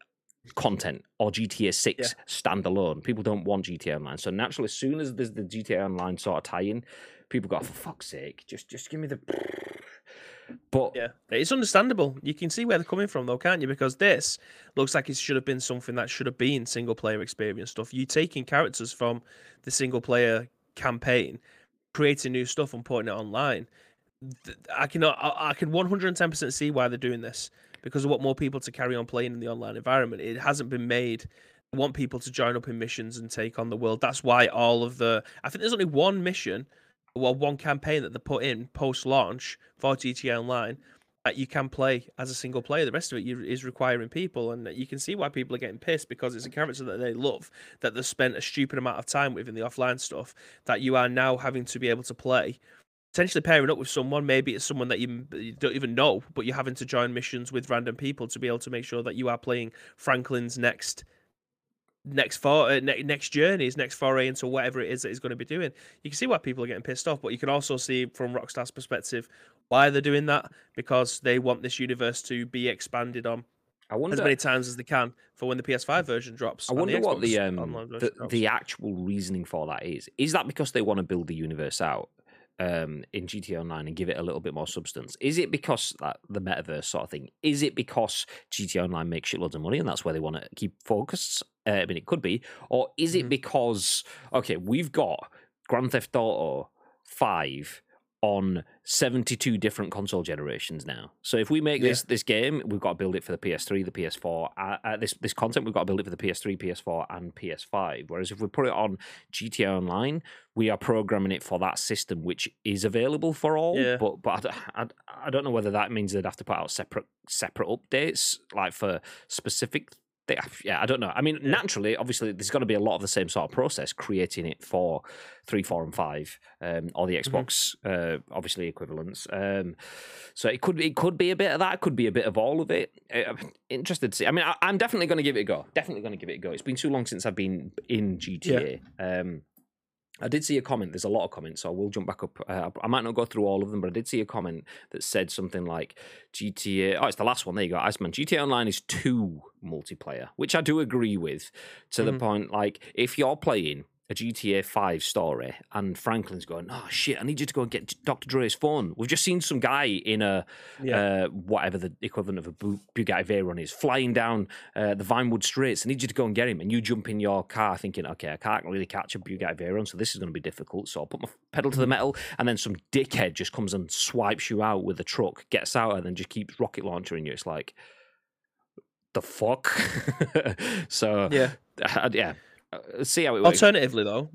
content or GTA Six standalone. People don't want GTA Online, so naturally, as soon as there's the GTA Online sort of tie-in, people go for fuck's sake, just just give me the. But Yeah, it's understandable. You can see where they're coming from, though, can't you? Because this looks like it should have been something that should have been single player experience stuff. You taking characters from the single player campaign, creating new stuff, and putting it online. I can I, can 110% see why they're doing this because I want more people to carry on playing in the online environment. It hasn't been made. Want people to join up in missions and take on the world. That's why all of the I think there's only one mission, well, one campaign that they put in post launch for GTA Online that you can play as a single player. The rest of it is requiring people, and you can see why people are getting pissed because it's a character that they love that they've spent a stupid amount of time with in the offline stuff that you are now having to be able to play potentially pairing up with someone. Maybe it's someone that you, you don't even know, but you're having to join missions with random people to be able to make sure that you are playing Franklin's next next for uh, ne- next journey, his next foray into whatever it is that he's going to be doing. You can see why people are getting pissed off, but you can also see from Rockstar's perspective why they're doing that because they want this universe to be expanded on I as many times as they can for when the PS5 version drops. I wonder what the um the, the actual reasoning for that is. Is that because they want to build the universe out um, in GTA Online and give it a little bit more substance? Is it because that the metaverse sort of thing? Is it because GTA Online makes shitloads of money and that's where they want to keep focus? Uh, I mean, it could be, or is it Mhm. because okay, we've got Grand Theft Auto Five on 72 different console generations now. So if we make Yeah. this this game, we've got to build it for the PS3, the PS4. Uh, uh, this this content we've got to build it for the PS3, PS4, and PS5. Whereas if we put it on GTA Online, we are programming it for that system, which is available for all. Yeah. But but I, I I don't know whether that means they'd have to put out separate separate updates like for specific. They, yeah, I don't know. I mean, Yeah. naturally, obviously, there's got to be a lot of the same sort of process creating it for three, four, and five, um, or the Mm-hmm. Xbox, uh, obviously equivalents. Um, so it could it could be a bit of that. It could be a bit of all of it. Uh, I'm interested to see. I mean, I, I'm definitely going to give it a go. Definitely going to give it a go. It's been too long since I've been in GTA. Um, I did see a comment. There's a lot of comments, so I will jump back up. Uh, I might not go through all of them, but I did see a comment that said something like GTA. Oh, it's the last one. There you go, Iceman. GTA Online is too multiplayer, which I do agree with. To the Mhm. point, like if you're playing a GTA 5 story, and Franklin's going, "Oh shit, I need you to go and get Dr. Dre's phone." We've just seen some guy in a Yeah. uh, whatever the equivalent of a Bugatti Veyron is, flying down uh, the Vinewood Straits. I need you to go and get him, and you jump in your car thinking, "Okay, I can't really catch a Bugatti Veyron, so this is going to be difficult." So I'll put my pedal to the metal, and then some dickhead just comes and swipes you out with a truck, gets out, and then just keeps rocket launchering you. It's like, the fuck. so yeah. uh, yeah, Uh, see how it works. Alternatively, though,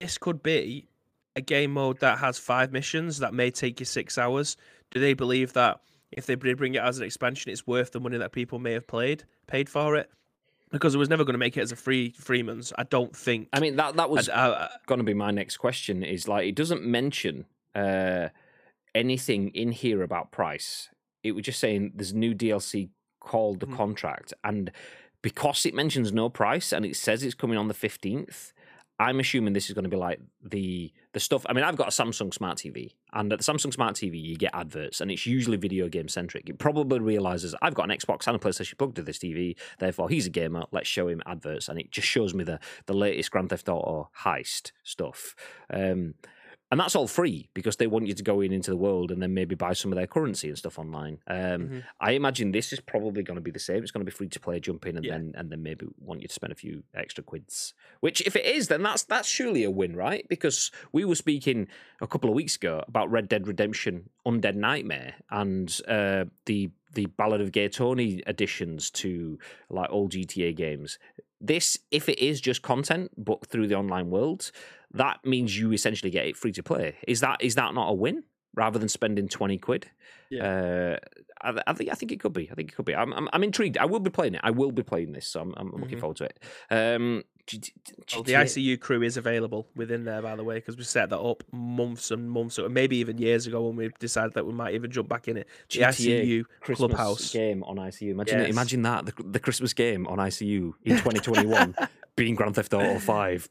this could be a game mode that has five missions that may take you six hours. Do they believe that if they did bring it as an expansion, it's worth the money that people may have played paid for it? Because it was never going to make it as a free Freeman's. I don't think. I mean that that was I- I- going to be my next question. Is like it doesn't mention uh, anything in here about price. It was just saying there's new DLC called the Mhm. contract, and because it mentions no price and it says it's coming on the fifteenth. I'm assuming this is going to be like the the stuff. I mean, I've got a Samsung Smart TV, and at the Samsung Smart TV, you get adverts, and it's usually video game centric. It probably realizes I've got an Xbox and a PlayStation plugged to this TV, therefore he's a gamer. Let's show him adverts, and it just shows me the the latest Grand Theft Auto heist stuff. Um, and that's all free because they want you to go in into the world and then maybe buy some of their currency and stuff online. Um, Mhm. I imagine this is probably going to be the same. It's going to be free to play, jump in, and Yeah. then and then maybe want you to spend a few extra quids. Which, if it is, then that's that's surely a win, right? Because we were speaking a couple of weeks ago about Red Dead Redemption: Undead Nightmare and uh, the the Ballad of Gay Tony additions to like all GTA games. This, if it is just content but through the online world, that means you essentially get it free to play. Is that is that not a win rather than spending twenty quid? Uh, I, I think I think it could be. I think it could be. I'm, I'm I'm intrigued. I will be playing it. I will be playing this, so I'm, I'm looking Mhm. forward to it. Um, G- G- Well, the ICU crew is available within there, by the way, because we set that up months and months, or maybe even years ago when we decided that we might even jump back in it. The GTA ICU Christmas clubhouse. game on ICU. Imagine Yes. imagine that the, the Christmas game on ICU in 2021 being Grand Theft Auto 5.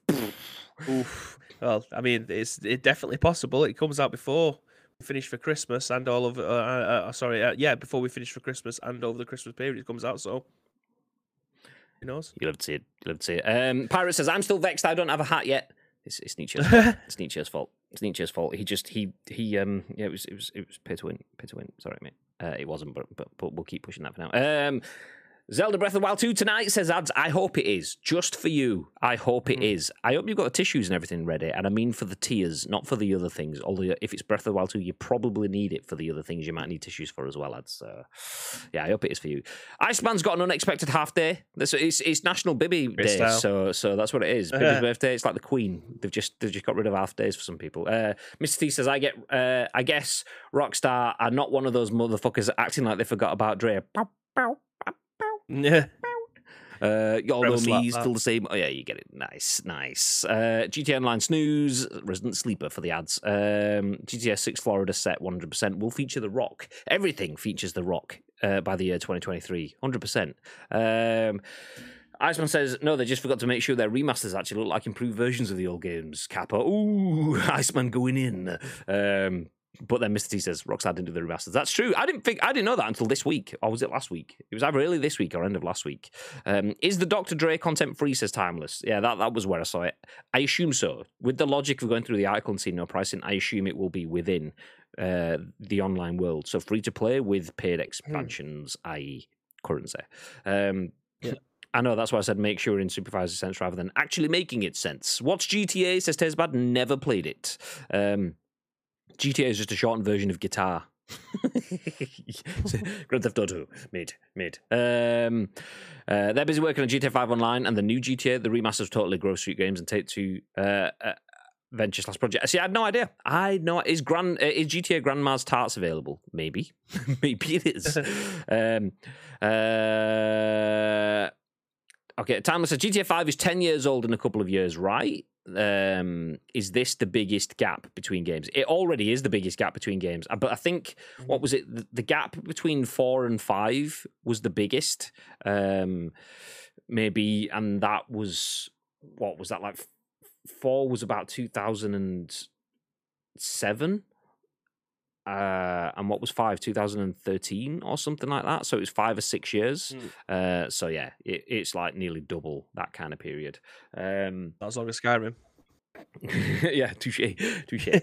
Oof. Well, I mean, it's it definitely possible. It comes out before we finish for Christmas and all of uh, uh, uh, sorry, uh, yeah, before we finish for Christmas and over the Christmas period, it comes out. So who knows? You'll have to see it. You'll have to see it. Um, Pirate says, "I'm still vexed. I don't have a hat yet." It's, it's Nietzsche's fault. It's Nietzsche's fault. It's Nietzsche's fault. He just he he um yeah it was it was it was pay to win pay to win. Sorry mate. Uh, it wasn't, but, but but we'll keep pushing that for now. Um, Zelda Breath of the Wild 2 tonight says ads. I hope it is just for you. I hope it is. I hope you've got the tissues and everything ready. And I mean for the tears, not for the other things. Although if it's Breath of the Wild 2, you probably need it for the other things you might need tissues for as well, Ads. So yeah, I hope it is for you. Iceman's got an unexpected half day. This it's, it's National Bibby Day, style. so so that's what it is. Bibby's Uh-huh. birthday. It's like the Queen. They've just they've just got rid of half days for some people. Uh, Mr. T says, I get uh, I guess Rockstar are not one of those motherfuckers acting like they forgot about Dre. Yeah. Uh, although slap me still the same. Oh yeah, you get it. Nice, nice. Uh, GTA Online snooze, resident sleeper for the ads. Um, GTA Six Florida set one hundred percent will feature the Rock. Everything features the Rock uh, by the year twenty twenty three. Hundred percent. Um. Iceman says, no, they just forgot to make sure their remasters actually look like improved versions of the old games. Kappa, ooh, Iceman going in. Um, but then Mr. T says, Rockstar didn't do the remasters. That's true. I didn't think I didn't know that until this week. Or was it last week? It was either early this week or end of last week. Um, is the Dr. Dre content free, says Timeless? Yeah, that, that was where I saw it. I assume so. With the logic of going through the article and seeing no pricing, I assume it will be within uh, the online world. So free to play with paid expansions, i.e., currency. Um, Yeah. I know that's why I said make sure in supervisor sense rather than actually making it sense. What's GTA? Says Tezbad. Never played it. Um, GTA is just a shortened version of guitar. Grand Theft Auto, made, made. Um, uh, they're busy working on GTA 5 Online and the new GTA, the remasters of totally Grove Street Games and Take Two uh, uh, Ventures last project. See, I had no idea. I know is Grand uh, is GTA Grandma's Tarts available? Maybe, maybe it is. um, uh, okay, Timeless says GTA 5 is 10 years old in a couple of years, right? Um, is this the biggest gap between games? It already is the biggest gap between games, Uh, but I think what was it? The, the gap between four and five was the biggest, um, maybe, and that was what was that like? Four was about two thousand and seven, uh, and what was five? Two thousand and thirteen or something like that. So it was five or six years. Uh, so yeah, it, it's like nearly double that kind of period. Um, as long as Skyrim. yeah, touche, touche.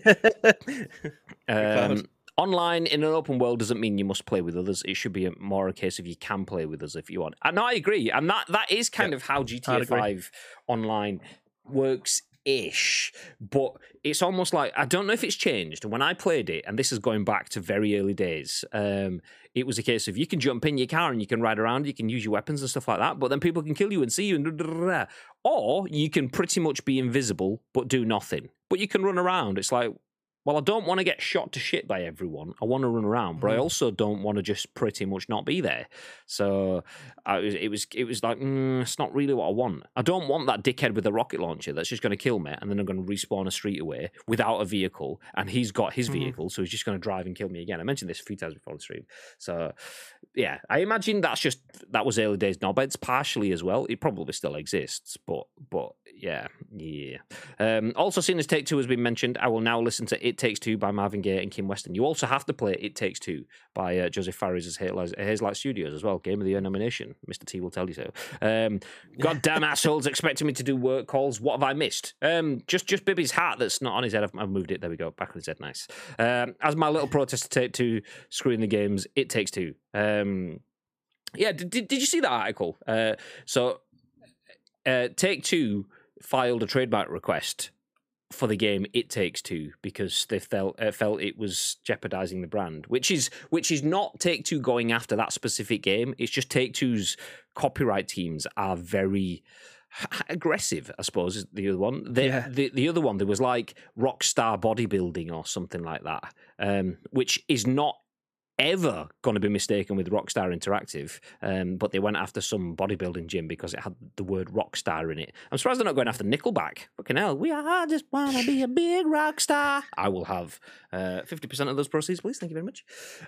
Um, online in an open world doesn't mean you must play with others. It should be a, more a case of you can play with us if you want. And I agree, and that that is kind of how GTA. Five online works. Ish, but it's almost like I don't know if it's changed. When I played it, and this is going back to very early days, um, it was a case of you can jump in your car and you can ride around, you can use your weapons and stuff like that, but then people can kill you and see you, and or you can pretty much be invisible but do nothing. But you can run around. It's like, well, I don't want to get shot to shit by everyone. I want to run around, but I Mhm. also don't want to just pretty much not be there. So I was, it was it was like mm, it's not really what I want. I don't want that dickhead with a rocket launcher that's just going to kill me, and then I'm going to respawn a street away without a vehicle, and he's got his Mhm. vehicle, so he's just going to drive and kill me again. I mentioned this a few times before on the stream. So yeah, I imagine that's just that was early days knobheads partially as well. It probably still exists, but but yeah, yeah. Um, also, seen as Take Two has been mentioned, I will now listen to It Takes Two by Marvin Gaye and Kim Weston. You also have to play It Takes Two by uh, Josef Fares' Hazelight Hazelight Studios as well. Game of the Year nomination. Mr. T will tell you so. Um, goddamn assholes expecting me to do work calls. What have I missed? Um, just just Bibby's hat that's not on his head. I've, I've moved it. There we go. Back on his head. Nice. Um, as my little protest to Take Two screwing the games, It Takes Two. Um, yeah, did, did, did you see that article? Uh, so, uh, Take Two filed a trademark request for the game It Takes Two because they felt uh, felt it was jeopardizing the brand, which is which is not Take Two going after that specific game. It's just Take Two's copyright teams are very aggressive. I suppose is the other one. The, Yeah. the the other one there was like Rockstar Bodybuilding or something like that, um, which is not ever going to be mistaken with Rockstar Interactive, um, but they went after some bodybuilding gym because it had the word Rockstar in it. I'm surprised they're not going after Nickelback. Fucking hell, we are just want to be a big rock star. I will have uh, 50% of those proceeds, please. Thank you very much.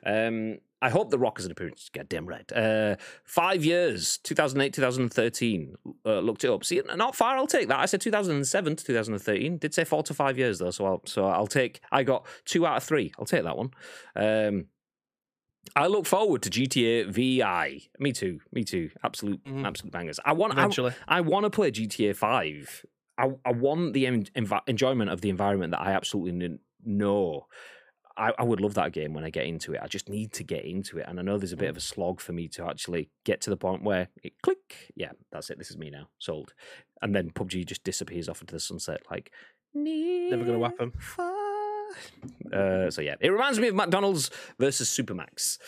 Um, I hope The Rock has an appearance. Goddamn right. Uh, five years, 2008, 2013. Uh, looked it up. See, not far. I'll take that. I said 2007 to 2013. Did say four to five years though, so I'll so I'll take. I got two out of three. I'll take that one. Um, I look forward to GTA VI. Me too. Me too. Absolute, Mhm. absolute bangers. I want. I, Eventually. I want to play GTA Five. I, I want the en- envi- enjoyment of the environment that I absolutely kn- know. I, I would love that game when I get into it. I just need to get into it, and I know there's a bit of a slog for me to actually get to the point where it click. Yeah, that's it. This is me now. Sold. And then PUBG just disappears off into the sunset. Like Never gonna whap 'em. Uh, so yeah, it reminds me of McDonald's versus Supermac's.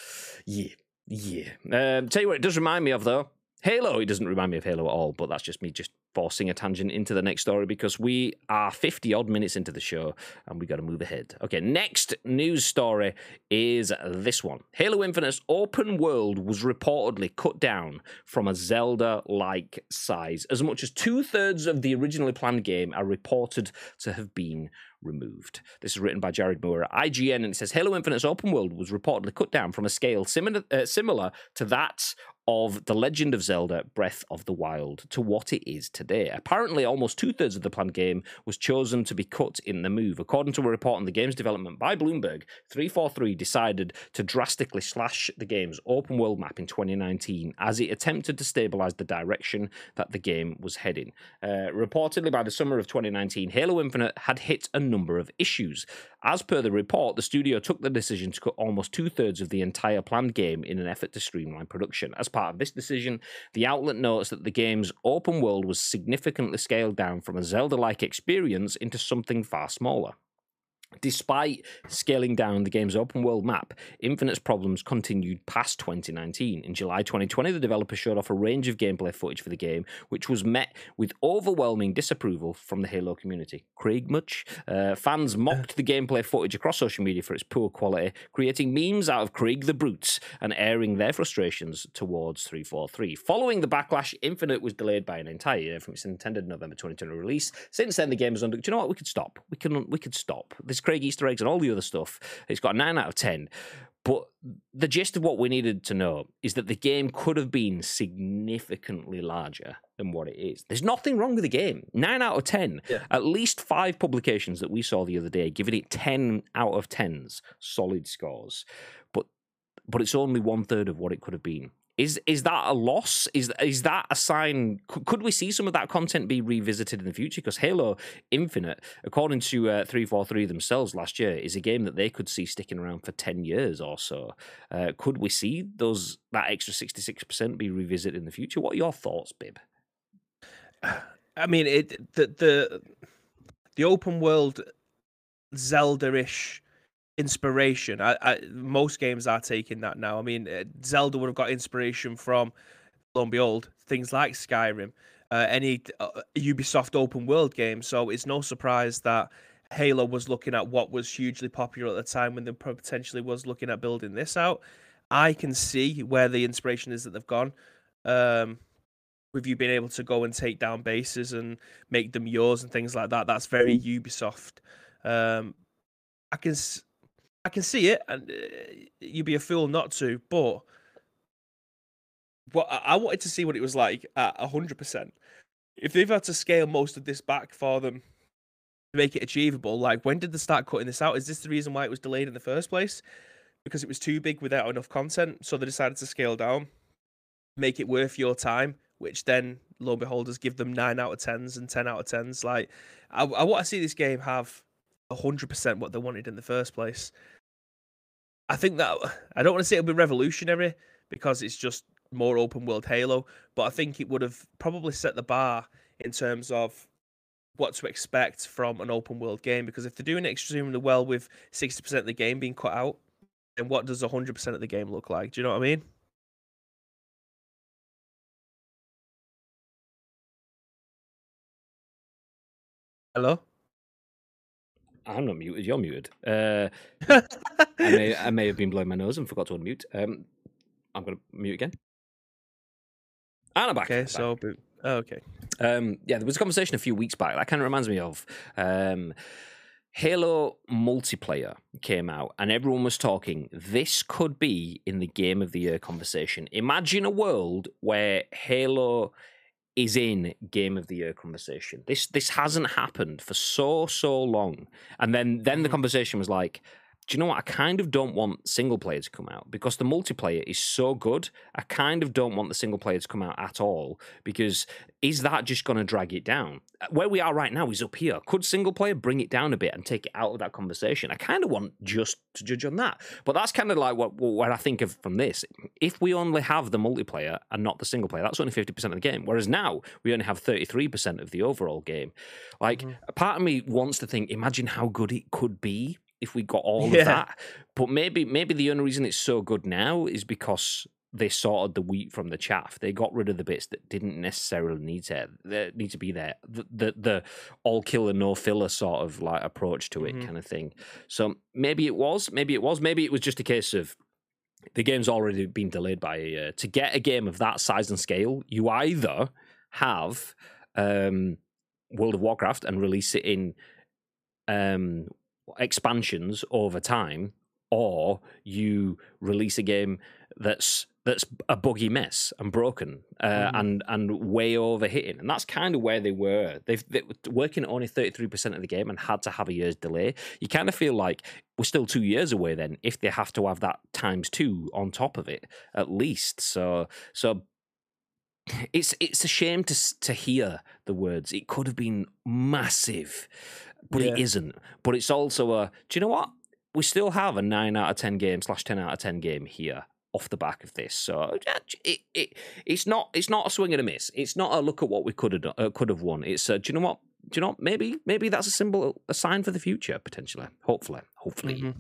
Yeah, yeah. Um, tell you what, it does remind me of though. Halo. It doesn't remind me of Halo at all, but that's just me just forcing a tangent into the next story because we are 50 odd minutes into the show and we got to move ahead. Okay, next news story is this one Halo Infinite's open world was reportedly cut down from a Zelda like size. As much as two thirds of the originally planned game are reported to have been removed. This is written by Jared Moore at IGN and it says Halo Infinite's open world was reportedly cut down from a scale similar, uh, similar to that of The Legend of Zelda Breath of the Wild to what it is today. Apparently, almost two thirds of the planned game was chosen to be cut in the move. According to a report on the game's development by Bloomberg, 343 decided to drastically slash the game's open world map in 2019 as it attempted to stabilize the direction that the game was heading. Uh, reportedly, by the summer of 2019, Halo Infinite had hit a number of issues. As per the report, the studio took the decision to cut almost two thirds of the entire planned game in an effort to streamline production. As part of this decision, the outlet notes that the game's open world was significantly scaled down from a Zelda like experience into something far smaller. Despite scaling down the game's open world map, Infinite's problems continued past 2019. In July 2020, the developer showed off a range of gameplay footage for the game, which was met with overwhelming disapproval from the Halo community. Craig much? Uh, fans mocked the gameplay footage across social media for its poor quality, creating memes out of Craig the Brutes and airing their frustrations towards 343. Following the backlash, Infinite was delayed by an entire year from its intended November 2020 release. Since then, the game is under. Do you know what? We could stop. We can. We could stop. There's Craig Easter eggs and all the other stuff. It's got a nine out of ten. But the gist of what we needed to know is that the game could have been significantly larger than what it is. There's nothing wrong with the game. Nine out of ten. Yeah. At least five publications that we saw the other day giving it ten out of tens, solid scores. But but it's only one third of what it could have been. Is is that a loss? Is is that a sign? Could, we see some of that content be revisited in the future? Because Halo Infinite, according to uh, three four three themselves last year, is a game that they could see sticking around for ten years or so. Uh, could we see those that extra sixty six percent be revisited in the future? What are your thoughts, Bib? I mean, it the the the open world Zelda-ish inspiration. I, I most games are taking that now. I mean, uh, Zelda would have got inspiration from, lo and behold, things like Skyrim, uh, any uh, Ubisoft open world game. So it's no surprise that Halo was looking at what was hugely popular at the time when they potentially was looking at building this out. I can see where the inspiration is that they've gone. Um, with you being able to go and take down bases and make them yours and things like that. That's very Ubisoft. Um, I can I can see it, and uh, you'd be a fool not to. But what I wanted to see what it was like at hundred percent. If they've had to scale most of this back for them to make it achievable, like when did they start cutting this out? Is this the reason why it was delayed in the first place? Because it was too big without enough content, so they decided to scale down, make it worth your time, which then lo and behold does give them nine out of tens and ten out of tens. Like I, I want to see this game have hundred percent what they wanted in the first place. I think that I don't want to say it'll be revolutionary because it's just more open world Halo, but I think it would have probably set the bar in terms of what to expect from an open world game. Because if they're doing it extremely well with sixty percent of the game being cut out, then what does hundred percent of the game look like? Do you know what I mean? Hello. I'm not muted. You're muted. Uh, I may I may have been blowing my nose and forgot to unmute. Um, I'm going to mute again. And I'm back. Okay, back. so oh, okay. Um, yeah, there was a conversation a few weeks back that kind of reminds me of um, Halo multiplayer came out, and everyone was talking. This could be in the game of the year conversation. Imagine a world where Halo is in game of the year conversation. This this hasn't happened for so so long, and then then the Mhm. conversation was like. Do you know what? I kind of don't want single player to come out because the multiplayer is so good. I kind of don't want the single player to come out at all because is that just going to drag it down? Where we are right now is up here. Could single player bring it down a bit and take it out of that conversation? I kind of want just to judge on that, but that's kind of like what what I think of from this. If we only have the multiplayer and not the single player, that's only fifty percent of the game. Whereas now we only have thirty three percent of the overall game. Like Mhm. a part of me wants to think, imagine how good it could be if we got all Yeah. of that. But maybe maybe the only reason it's so good now is because they sorted the wheat from the chaff. They got rid of the bits that didn't necessarily need to need to be there. The the, the all killer no filler sort of like approach to it Mhm. kind of thing. So maybe it was, maybe it was, maybe it was just a case of the game's already been delayed by a year. To get a game of that size and scale, you either have um, World of Warcraft and release it in um, expansions over time, or you release a game that's that's a buggy mess and broken uh, Mhm. and and way overhitting, and that's kind of where they were. They've they were working at only thirty three percent of the game and had to have a year's delay. You kind of feel like we're still two years away then if they have to have that times two on top of it at least. So so it's it's a shame to to hear the words. It could have been massive, but it Yeah. isn't. But it's also a. Do you know what? We still have a nine out of ten game slash ten out of ten game here off the back of this. So it, it it's not it's not a swing and a miss. It's not a look at what we could have done, uh, could have won. It's a, do you know what? Do you know maybe maybe that's a symbol a sign for the future potentially. Hopefully, hopefully. Mhm.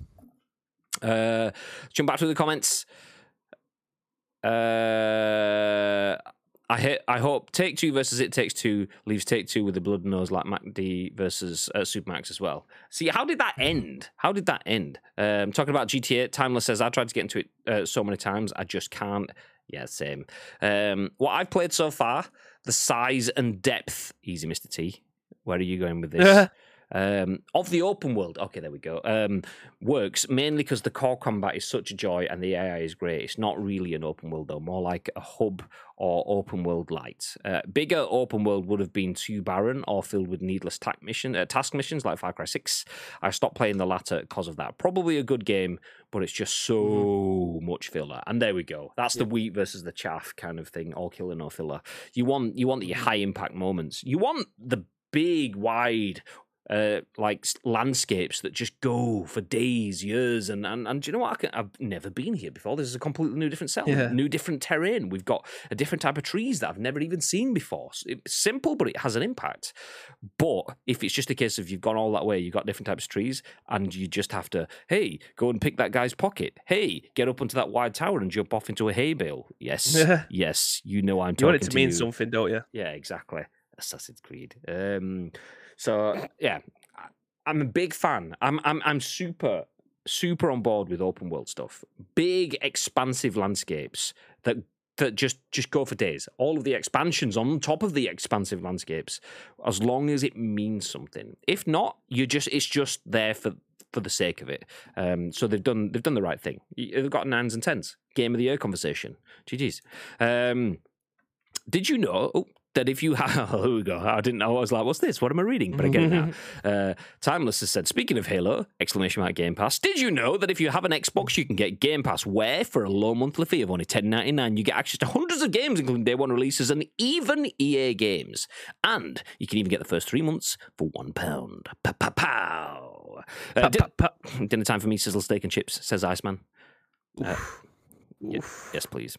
Uh, jump back to the comments. Uh, I hit, I hope Take Two versus It Takes Two leaves Take Two with a blood nose like MacD versus uh, Supermac's as well. See, how did that end? How did that end? Um, talking about GTA, Timeless says I tried to get into it uh, so many times, I just can't. Yeah, same. Um, what I've played so far, the size and depth. Easy, Mister T. Where are you going with this? um, of the open world. Okay, there we go. Um, works mainly because the core combat is such a joy and the AI is great. It's not really an open world though, more like a hub or open world light. Uh, bigger open world would have been too barren or filled with needless task, mission, uh, task missions like Far Cry 6. I stopped playing the latter because of that. Probably a good game, but it's just so much filler. And there we go. That's the wheat versus the chaff kind of thing. All killer, no filler. You want you want the high impact moments. You want the big, wide, uh, like landscapes that just go for days, years, and and, and do you know what? I can, I've never been here before. This is a completely new, different settlement, Yeah. new, different terrain. We've got a different type of trees that I've never even seen before. It's simple, but it has an impact. But if it's just a case of you've gone all that way, you've got different types of trees, and you just have to, hey, go and pick that guy's pocket. Hey, get up onto that wide tower and jump off into a hay bale. Yes, yes, you know I'm You talking want it to mean you. something, don't you? Yeah, exactly. Assassin's Creed. Um, so yeah, I- I'm a big fan. I'm I'm I'm super super on board with open world stuff. Big expansive landscapes that that just just go for days. All of the expansions on top of the expansive landscapes, as long as it means something. If not, you just it's just there for for the sake of it. Um, so they've done they've done the right thing. They've got nines and tens. Game of the year conversation. GG's. Um, did you know oh, that if you have, oh, here we go. I didn't know. I was like, what's this? What am I reading? But I get it now. Uh, Timeless has said, speaking of Halo, exclamation mark Game Pass, did you know that if you have an Xbox, you can get Game Pass where for a low monthly fee of only $10.99, you get access to hundreds of games, including day one releases and even EA games. And you can even get the first three months for one pound. Pa pa pow. Uh, din- pa- pa- dinner time for me, sizzle steak and chips, says Iceman. Uh, Oof. yes, please.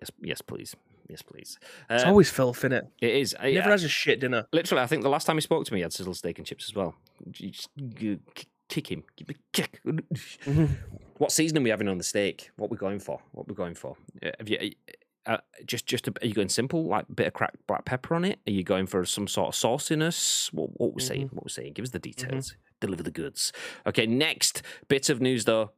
Yes, yes, please. Yes, please. It's Uh, always filth, innit? it is. I- Never has a shit dinner. literally, I think the last time he spoke to me, he had sizzle steak and chips as well. Just kick him. Kick. What season are we having on the steak? What we going for? What we going for? Have you? Uh, just, just a, are you going simple, like a bit of cracked black pepper on it? Are you going for some sort of sauciness? What, what we're saying? What we're saying? Give us the details. Deliver the goods. Okay. Next bit of news, though.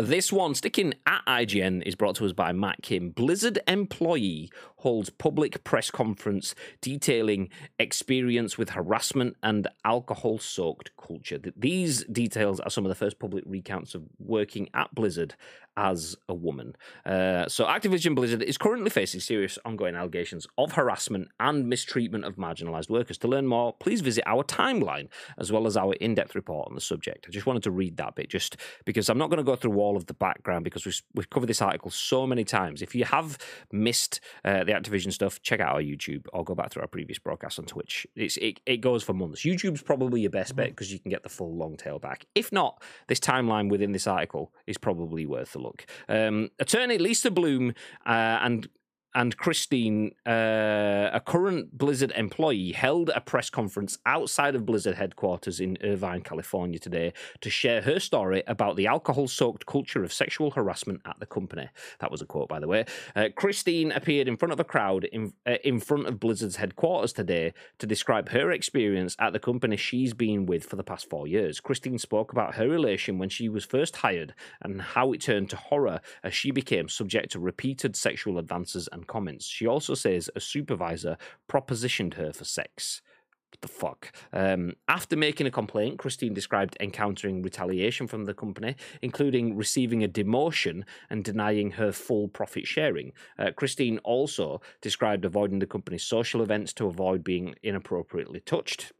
This one, sticking at IGN, is brought to us by Matt Kim. Blizzard employee holds public press conference detailing experience with harassment and alcohol soaked culture. These details are some of the first public recounts of working at Blizzard as a woman. Uh, so, Activision Blizzard is currently facing serious ongoing allegations of harassment and mistreatment of marginalized workers. To learn more, please visit our timeline as well as our in depth report on the subject. I just wanted to read that bit just because I'm not going to go through all of the background because we've, we've covered this article so many times. If you have missed uh, the Activision stuff, check out our YouTube or go back through our previous broadcast on Twitch. It's, it, it goes for months. YouTube's probably your best bet because you can get the full long tail back. If not, this timeline within this article is probably worth a look. Um, attorney Lisa Bloom uh, and and Christine, uh, a current Blizzard employee, held a press conference outside of Blizzard headquarters in Irvine, California today to share her story about the alcohol soaked culture of sexual harassment at the company. That was a quote, by the way. Uh, Christine appeared in front of a crowd in, uh, in front of Blizzard's headquarters today to describe her experience at the company she's been with for the past four years. Christine spoke about her relation when she was first hired and how it turned to horror as she became subject to repeated sexual advances and comments. She also says a supervisor propositioned her for sex. What the fuck? Um, after making a complaint, Christine described encountering retaliation from the company, including receiving a demotion and denying her full profit sharing. Uh, Christine also described avoiding the company's social events to avoid being inappropriately touched.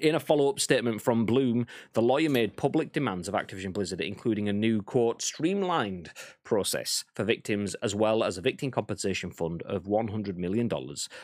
In a follow up statement from Bloom, the lawyer made public demands of Activision Blizzard, including a new, quote, streamlined process for victims, as well as a victim compensation fund of $100 million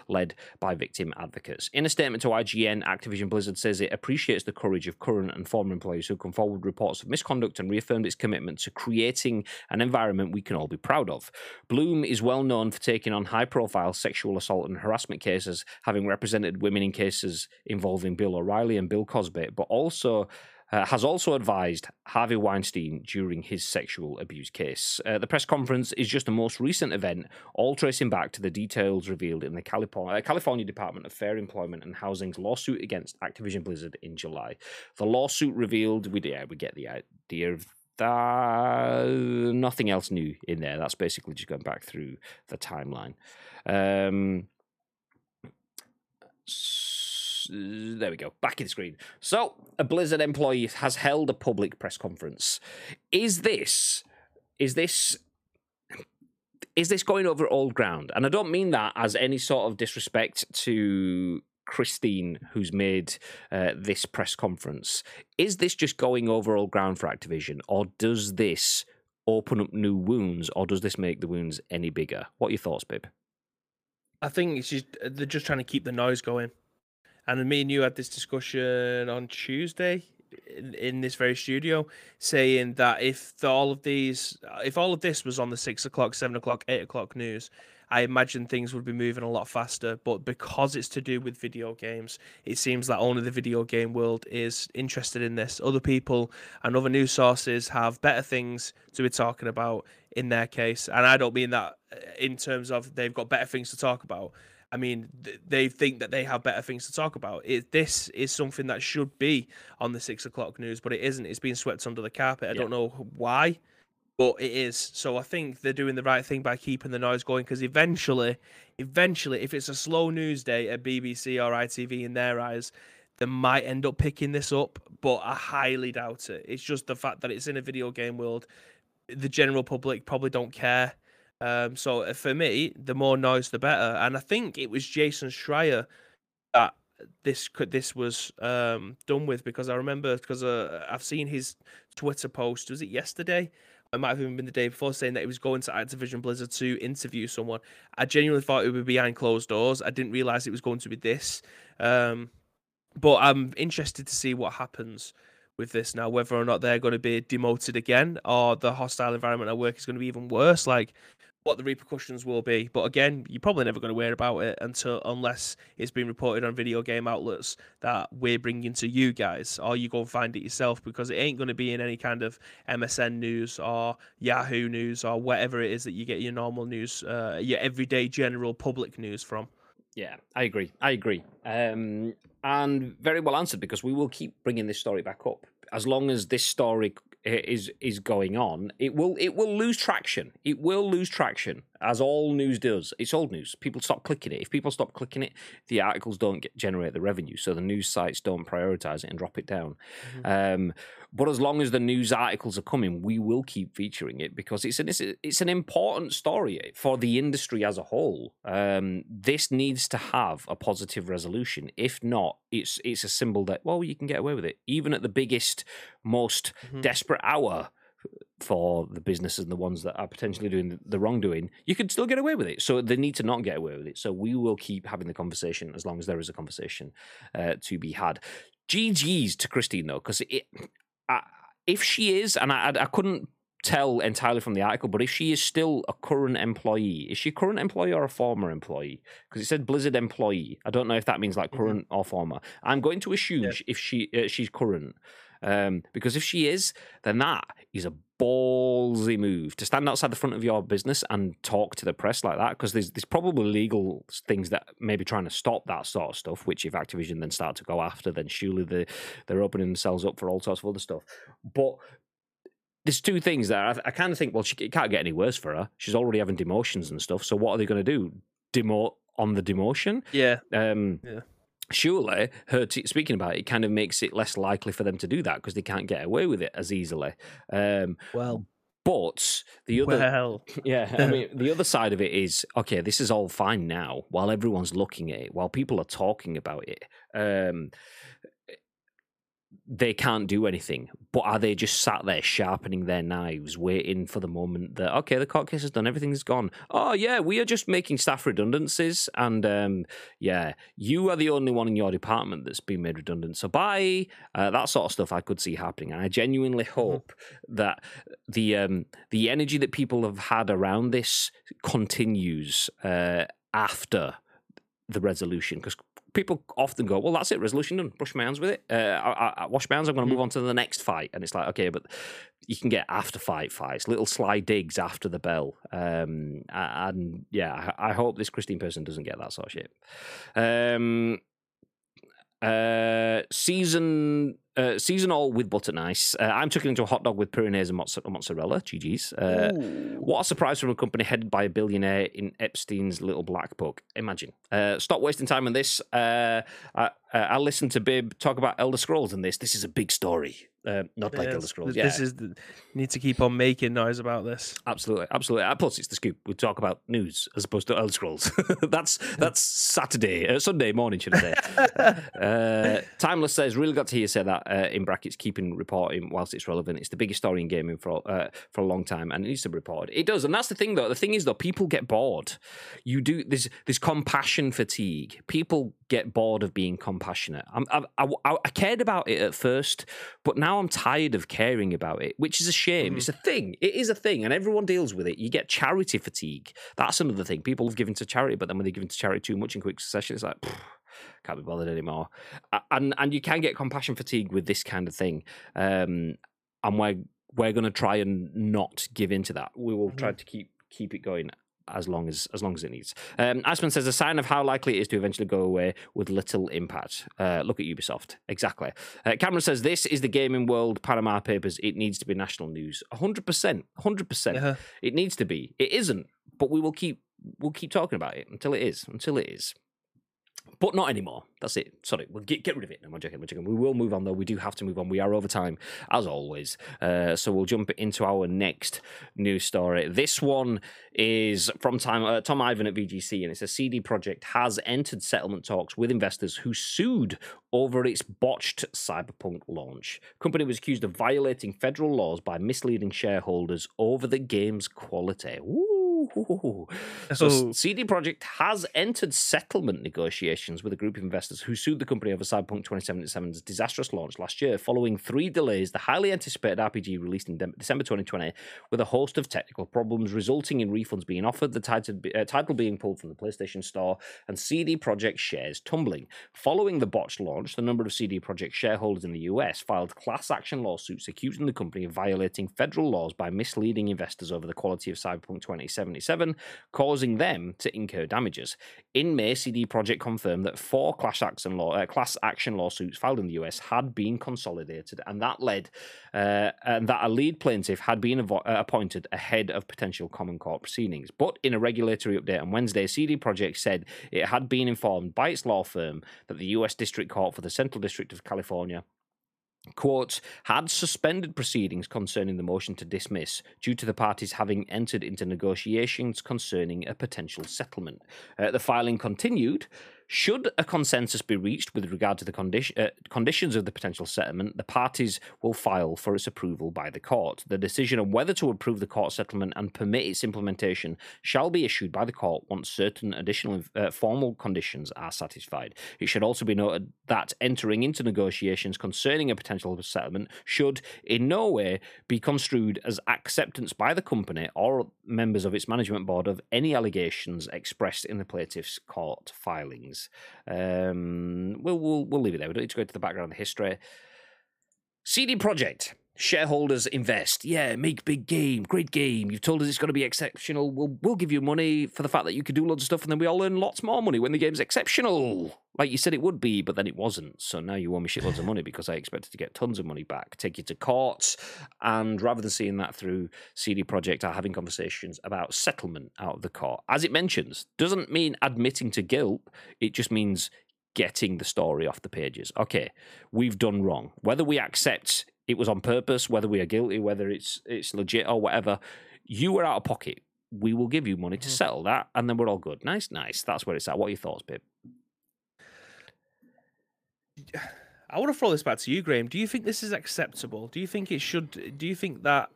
led by victim advocates. In a statement to IGN, Activision Blizzard says it appreciates the courage of current and former employees who come forward with reports of misconduct and reaffirmed its commitment to creating an environment we can all be proud of. Bloom is well known for taking on high profile sexual assault and harassment cases, having represented women in cases involving Bill O'Reilly and Bill Cosby, but also uh, has also advised Harvey Weinstein during his sexual abuse case. Uh, the press conference is just the most recent event, all tracing back to the details revealed in the California, uh, California Department of Fair Employment and Housing's lawsuit against Activision Blizzard in July. The lawsuit revealed, we, yeah, we get the idea of that. Nothing else new in there. That's basically just going back through the timeline. Um, There we go. Back in the screen. So, a Blizzard employee has held a public press conference. Is this is this is this going over old ground? And I don't mean that as any sort of disrespect to Christine, who's made uh, this press conference. Is this just going over old ground for Activision, or does this open up new wounds, or does this make the wounds any bigger? What are your thoughts, Bib? I think it's just they're just trying to keep the noise going. And me and you had this discussion on Tuesday in, in this very studio, saying that if the, all of these, if all of this was on the six o'clock, seven o'clock, eight o'clock news, I imagine things would be moving a lot faster. But because it's to do with video games, it seems that only the video game world is interested in this. Other people and other news sources have better things to be talking about in their case. And I don't mean that uh, in terms of they've got better things to talk about. I mean, th- they think that they have better things to talk about. It, this is something that should be on the six o'clock news, but it isn't. It's being swept under the carpet. I Yeah. don't know why, but it is. So I think they're doing the right thing by keeping the noise going because eventually, eventually, if it's a slow news day at BBC or ITV in their eyes, they might end up picking this up, but I highly doubt it. It's just the fact that it's in a video game world. The general public probably don't care. Um, so uh, for me, the more noise, the better. And I think it was Jason Schreier that this could this was um, done with because I remember because uh, I've seen his Twitter post. Was it yesterday? It might have even been the day before, saying that he was going to Activision Blizzard to interview someone. I genuinely thought it would be behind closed doors. I didn't realize it was going to be this. Um, but I'm interested to see what happens with this now, whether or not they're going to be demoted again or the hostile environment at work is going to be even worse. Like what the repercussions will be. But again, you're probably never going to hear about it until unless it's been reported on video game outlets that we're bringing to you guys, or you go find it yourself because it ain't going to be in any kind of MSN news or Yahoo news or whatever it is that you get your normal news, uh, your everyday general public news from. Yeah, I agree. I agree. Um, and very well answered because we will keep bringing this story back up as long as this story is is going on. It will it will lose traction. It will lose traction as all news does. It's old news. People stop clicking it. If people stop clicking it, the articles don't get, generate the revenue. So the news sites don't prioritize it and drop it down. Um, but as long as the news articles are coming, we will keep featuring it because it's an it's, it's an important story for the industry as a whole. Um, this needs to have a positive resolution. If not, it's it's a symbol that well you can get away with it, even at the biggest, most Mhm. desperate hour for the businesses and the ones that are potentially doing the- wrongdoing, you could still get away with it. So they need to not get away with it. So we will keep having the conversation as long as there is a conversation uh, to be had. GG's to Christine though, because it, I, if she is, and I, I couldn't tell entirely from the article, but if she is still a current employee, is she a current employee or a former employee? Because it said Blizzard employee. I don't know if that means like Mhm. current or former. I'm going to assume Yeah. if she uh, she's current, um, because if she is, then that is a ballsy move to stand outside the front of your business and talk to the press like that. Because there's there's probably legal things that may be trying to stop that sort of stuff. Which if Activision then start to go after, then surely they they're opening themselves up for all sorts of other stuff. But there's two things there. I, I kind of think, well, she, it can't get any worse for her. She's already having demotions and stuff. So what are they going to do? Demote on the demotion? Yeah, Um, Yeah. Surely, her t- speaking about it, it kind of makes it less likely for them to do that because they can't get away with it as easily. Um, well, but the other, well, yeah, I mean, the other side of it is okay. This is all fine now, while everyone's looking at it, while people are talking about it. Um, they can't do anything, but are they just sat there sharpening their knives, waiting for the moment that okay, the court case is done, everything's gone. Oh yeah, we are just making staff redundancies, and um, yeah, you are the only one in your department that's been made redundant. So bye, uh, that sort of stuff I could see happening, and I genuinely hope that the um, the energy that people have had around this continues uh, after the resolution because people often go, "Well, that's it, resolution done. Brush my hands with it. Uh, I, I, wash my hands. I'm going to move on to the next fight." And it's like, okay, but you can get after fight fights, little sly digs after the bell. Um, and yeah, I, I hope this Christine person doesn't get that sort of shit. Um, Uh, season uh, seasonal with butter nice. Uh, I'm tucking into a hot dog with pyrenees and mozza- mozzarella. GG's. Uh, what a surprise from a company headed by a billionaire in Epstein's little black book. Imagine. Uh, stop wasting time on this. Uh, I, uh, I'll listen to Bib talk about Elder Scrolls and this. This is a big story. Uh, not like Elder Scrolls. Yeah, This is the, need to keep on making noise about this. absolutely, absolutely. Plus, it's the scoop. We talk about news as opposed to Elder Scrolls. that's that's Saturday, uh, Sunday morning, should I say? uh, Timeless says, "Really got to hear you say that." Uh, in brackets, keeping reporting whilst it's relevant. It's the biggest story in gaming for uh, for a long time, and it needs to be reported. It does, and that's the thing, though. The thing is, though, people get bored. You do this there's compassion fatigue. People get bored of being compassionate. I'm, I, I, I cared about it at first, but now I'm tired of caring about it, which is a shame. It's a thing. It is a thing, and everyone deals with it. You get charity fatigue. That's another thing. People have given to charity, but then when they give to charity too much in quick succession, it's like. "Pfft, Can't be bothered anymore, and and you can get compassion fatigue with this kind of thing, um, and we're we're going to try and not give into that. We will try to keep keep it going as long as as long as it needs. Um, Aspen says a sign of how likely it is to eventually go away with little impact. Uh, look at Ubisoft. Exactly. Uh, Cameron says this is the gaming world Panama Papers. It needs to be national news. hundred percent. hundred percent. It needs to be. It isn't, but we will keep we'll keep talking about it until it is. Until it is. But not anymore. That's it. Sorry, we'll get, get rid of it. No, I'm joking. I'm joking. We will move on, though. We do have to move on. We are over time, as always. Uh, so we'll jump into our next news story. This one is from time, uh, Tom Ivan at VGC, and it's a CD Projekt has entered settlement talks with investors who sued over its botched Cyberpunk launch. Company was accused of violating federal laws by misleading shareholders over the game's quality. Ooh. So Oh. CD Projekt has entered settlement negotiations with a group of investors who sued the company over Cyberpunk 2077's disastrous launch last year. Following three delays, the highly anticipated RPG released in De- December 2020 with a host of technical problems, resulting in refunds being offered, the title, uh, title being pulled from the PlayStation Store, and CD Projekt shares tumbling. Following the botched launch, the number of CD Projekt shareholders in the US filed class action lawsuits accusing the company of violating federal laws by misleading investors over the quality of Cyberpunk 2077, causing them to incur damages. In May, CD Projekt confirmed that four class action law uh, class action lawsuits filed in the US had been consolidated, and that led uh, and that a lead plaintiff had been avo- uh, appointed ahead of potential common court proceedings. But in a regulatory update on Wednesday, CD Projekt said it had been informed by its law firm that the US District Court for the Central District of California quote, had suspended proceedings concerning the motion to dismiss due to the parties having entered into negotiations concerning a potential settlement. Uh, the filing continued. Should a consensus be reached with regard to the uh, conditions of the potential settlement, the parties will file for its approval by the court. The decision on whether to approve the court settlement and permit its implementation shall be issued by the court once certain additional uh, formal conditions are satisfied. It should also be noted that entering into negotiations concerning a potential settlement should in no way be construed as acceptance by the company or members of its management board of any allegations expressed in the plaintiff's court filings. Um, we'll, we'll, we'll leave it there. We don't need to go into the background history. CD Projekt. Shareholders invest. Yeah, make big game, great game. You've told us it's going to be exceptional. We'll we'll give you money for the fact that you can do loads of stuff, and then we all earn lots more money when the game's exceptional, like you said it would be, but then it wasn't. So now you owe me shitloads of money because I expected to get tons of money back. Take you to court, and rather than seeing that through, CD Projekt are having conversations about settlement out of the court. As it mentions, doesn't mean admitting to guilt. It just means getting the story off the pages. Okay, we've done wrong. Whether we accept it was on purpose, whether we are guilty, whether it's it's legit or whatever, you were out of pocket. We will give you money to Mhm. settle that, and then we're all good. Nice, nice. That's where it's at. What are your thoughts, babe? I want to throw this back to you, Graham. Do you think this is acceptable? Do you think it should? Do you think that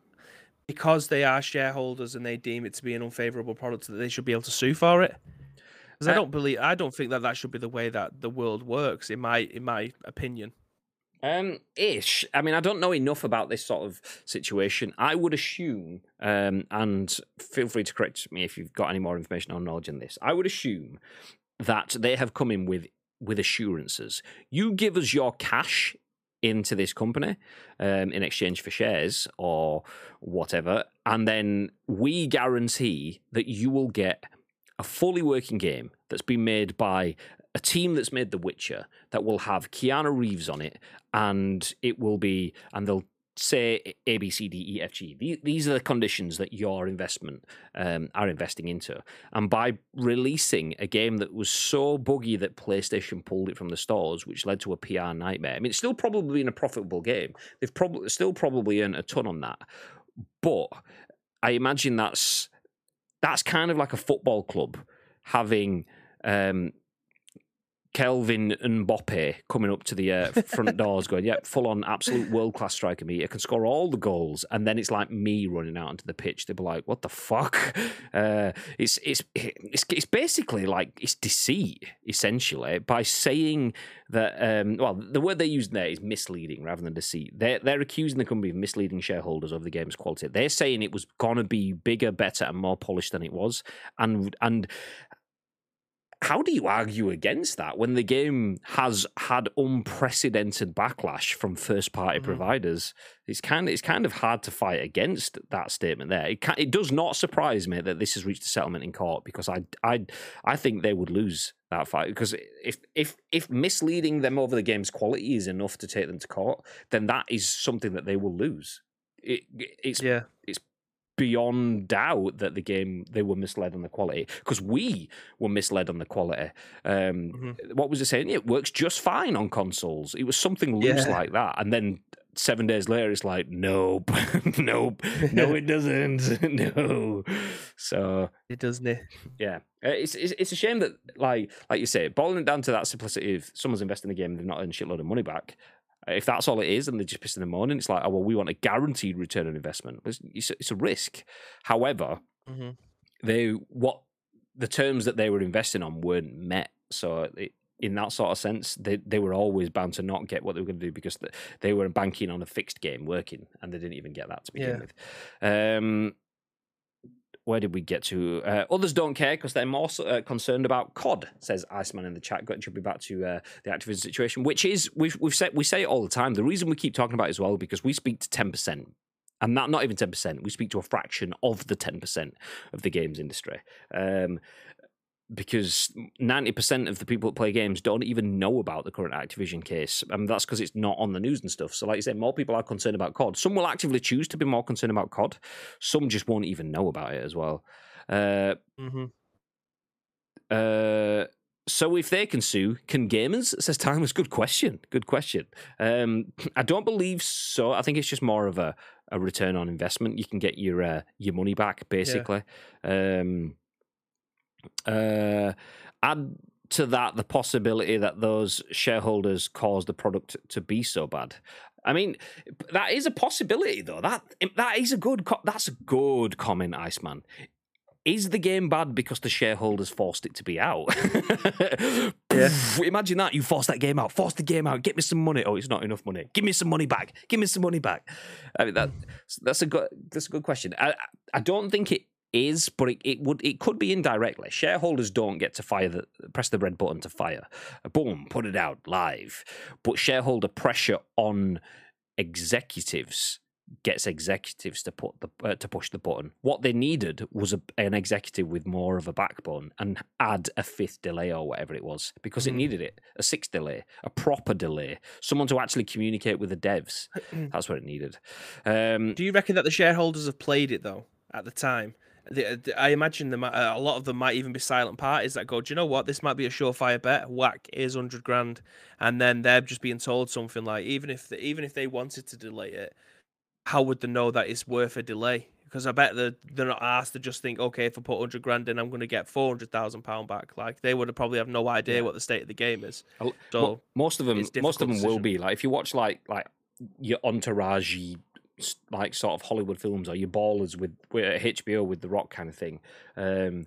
because they are shareholders and they deem it to be an unfavorable product, that they should be able to sue for it? Because I Uh, don't believe, I don't think that that should be the way that the world works. In my, in my opinion. Um, ish. I mean, I don't know enough about this sort of situation. I would assume, um, and feel free to correct me if you've got any more information or knowledge on this. I would assume that they have come in with with assurances. You give us your cash into this company um, in exchange for shares or whatever, and then we guarantee that you will get a fully working game that's been made by a team that's made The Witcher that will have Keanu Reeves on it, and it will be, and they'll say A, B, C, D, E, F, G. These are the conditions that your investment um, are investing into. And by releasing a game that was so buggy that PlayStation pulled it from the stores, which led to a PR nightmare. I mean, it's still probably been a profitable game. They've probably still probably earned a ton on that, but I imagine that's that's kind of like a football club having um, Kylian Mbappe coming up to the uh, front doors, going, "Yep, full on absolute world class striker. Me, I can score all the goals." And then it's like me running out onto the pitch. They'd be like, "What the fuck?" Uh, it's it's it's it's basically like it's deceit essentially by saying that. Um, well, the word they use there is misleading rather than deceit. They're they're accusing the company of misleading shareholders of the game's quality. They're saying it was gonna be bigger, better, and more polished than it was, and and how do you argue against that when the game has had unprecedented backlash from first party Mhm. providers? It's kind of it's kind of hard to fight against that statement there. It can, it does not surprise me that this has reached a settlement in court because I I I think they would lose that fight because if if if misleading them over the game's quality is enough to take them to court, then that is something that they will lose. It, it's Yeah. Beyond doubt that the game they were misled on the quality because we were misled on the quality. Um, Mhm. What was it saying? It works just fine on consoles. It was something loose Yeah. like that, and then seven days later, it's like, nope, nope, no, it doesn't, no. So It doesn't it? yeah, Uh, it's, it's it's a shame that like like you say, boiling it down to that simplicity of someone's investing in the game and they've not earned a shitload of money back. If that's all it is, and they're just pissed in the morning, it's like, oh well, we want a guaranteed return on investment. It's, it's, a, it's a risk. However, hmm they what the terms that they were investing on weren't met. So it, in that sort of sense, they they were always bound to not get what they were going to do because th- they were banking on a fixed game working, and they didn't even get that to begin Yeah. with. Um, where did we get to? Uh, others don't care because they're more uh, concerned about COD. Says Iceman in the chat. Got should be back to uh, the Activision situation, which is we've we've said we say it all the time. The reason we keep talking about it as well because we speak to ten percent, and that not even ten percent. We speak to a fraction of the ten percent of the games industry. Um, because 90% of the people that play games don't even know about the current Activision case. And that's because it's not on the news and stuff. So, like you said, more people are concerned about COD. Some will actively choose to be more concerned about COD, some just won't even know about it as well. Uh, hmm uh, so if they can sue, can gamers? Says Timeless. Good question. Good question. Um, I don't believe so. I think it's just more of a, a return on investment. You can get your uh, your money back basically. Um, uh, add to that the possibility that those shareholders caused the product to be so bad. I mean, that is a possibility though. That that is a good. That's a good comment, Iceman. Is the game bad because the shareholders forced it to be out? Yeah. Imagine that you forced that game out, forced the game out. Get me some money. Oh, it's not enough money. Give me some money back. Give me some money back. I mean that that's a good that's a good question. I I don't think it is, but it, it would it could be indirectly. Shareholders don't get to fire the press the red button to fire. Boom, put it out live. But shareholder pressure on executives gets executives to put the uh, to push the button. What they needed was a, an executive with more of a backbone and add a fifth delay or whatever it was because it Mhm. needed it. A sixth delay, a proper delay, someone to actually communicate with the devs. That's what it needed. Um, Do you reckon that the shareholders have played it though at the time? The- the- I imagine them, a lot of them might even be silent parties that go, "Do you know what? This might be a surefire bet. Whack, is hundred grand," and then they're just being told something like, even if they, even if they wanted to delay it, how would they know that it's worth a delay? Because I bet they're, they're not asked to just think, okay, if I put hundred grand in, I'm going to get four hundred thousand pound back. Like they would have probably have no idea Yeah. what the state of the game is. So Mo- most of them, most of them difficult will be like if you watch like like your entourage, like sort of Hollywood films or your ballers with, with HBO with the Rock kind of thing. Um,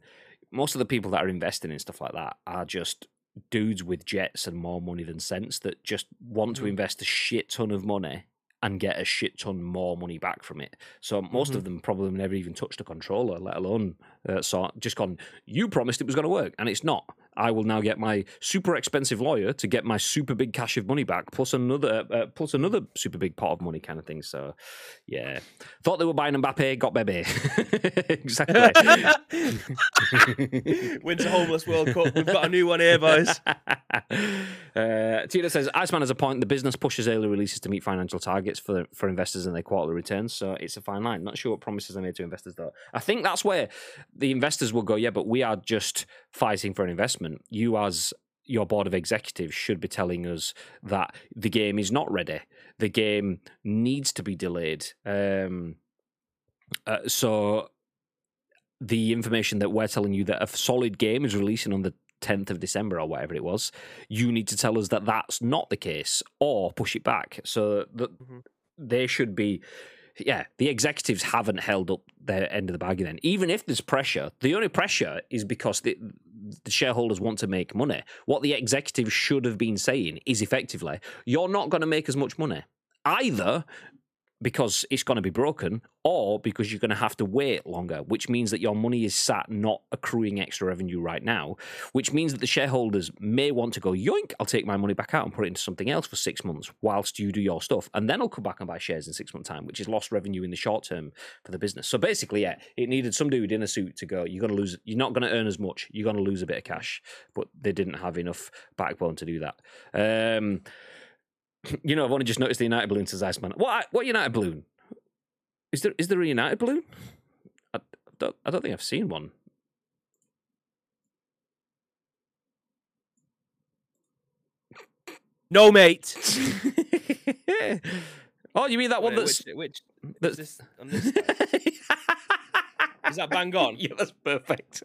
most of the people that are investing in stuff like that are just dudes with jets and more money than sense that just want to Mhm. invest a shit ton of money and get a shit ton more money back from it. So most Mhm. of them probably never even touched a controller, let alone uh, sort, just gone. You promised it was going to work, and it's not. I will now get my super expensive lawyer to get my super big cash of money back, plus another, uh, plus another super big pot of money, kind of thing. So, yeah, thought they were buying Mbappe, got Bebe. exactly. Winter Homeless World Cup. We've got a new one here, boys. uh, Tina says Iceman has a point. The business pushes early releases to meet financial targets for for investors and their quarterly returns. So it's a fine line. Not sure what promises they made to investors though. I think that's where the investors will go. Yeah, but we are just fighting for an investment. You as your board of executives should be telling us that the game is not ready. The game needs to be delayed. Um, uh, so the information that we're telling you that a solid game is releasing on the 10th of December or whatever it was, you need to tell us that that's not the case or push it back. So that Mhm. they should be, yeah, the executives haven't held up their end of the bargain. Then, even if there's pressure, the only pressure is because the, the shareholders want to make money. What the executives should have been saying is effectively, you're not going to make as much money either because it's going to be broken or because you're going to have to wait longer, which means that your money is sat not accruing extra revenue right now, which means that the shareholders may want to go, yoink, I'll take my money back out and put it into something else for six months whilst you do your stuff. And then I'll come back and buy shares in six months' time, which is lost revenue in the short term for the business. So basically, yeah, it needed some dude in a suit to go, you're going to lose, you're not going to earn as much, you're going to lose a bit of cash. But they didn't have enough backbone to do that. Um, you know, I've only just noticed the United balloon says Iceman. What what United balloon? Is there is there a United balloon? I don't, I don't think I've seen one. No, mate. oh, you mean that one that's which, which that's is this on this side? Is that bang on? yeah, that's perfect.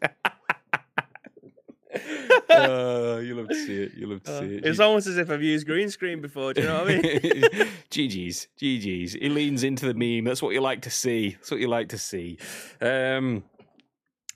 Uh, you love to see it. You love to Uh, see it. it's almost as if I've used green screen before. Do you know what I mean? GG's, GG's. He leans into the meme. That's what you like to see. That's what you like to see. Um,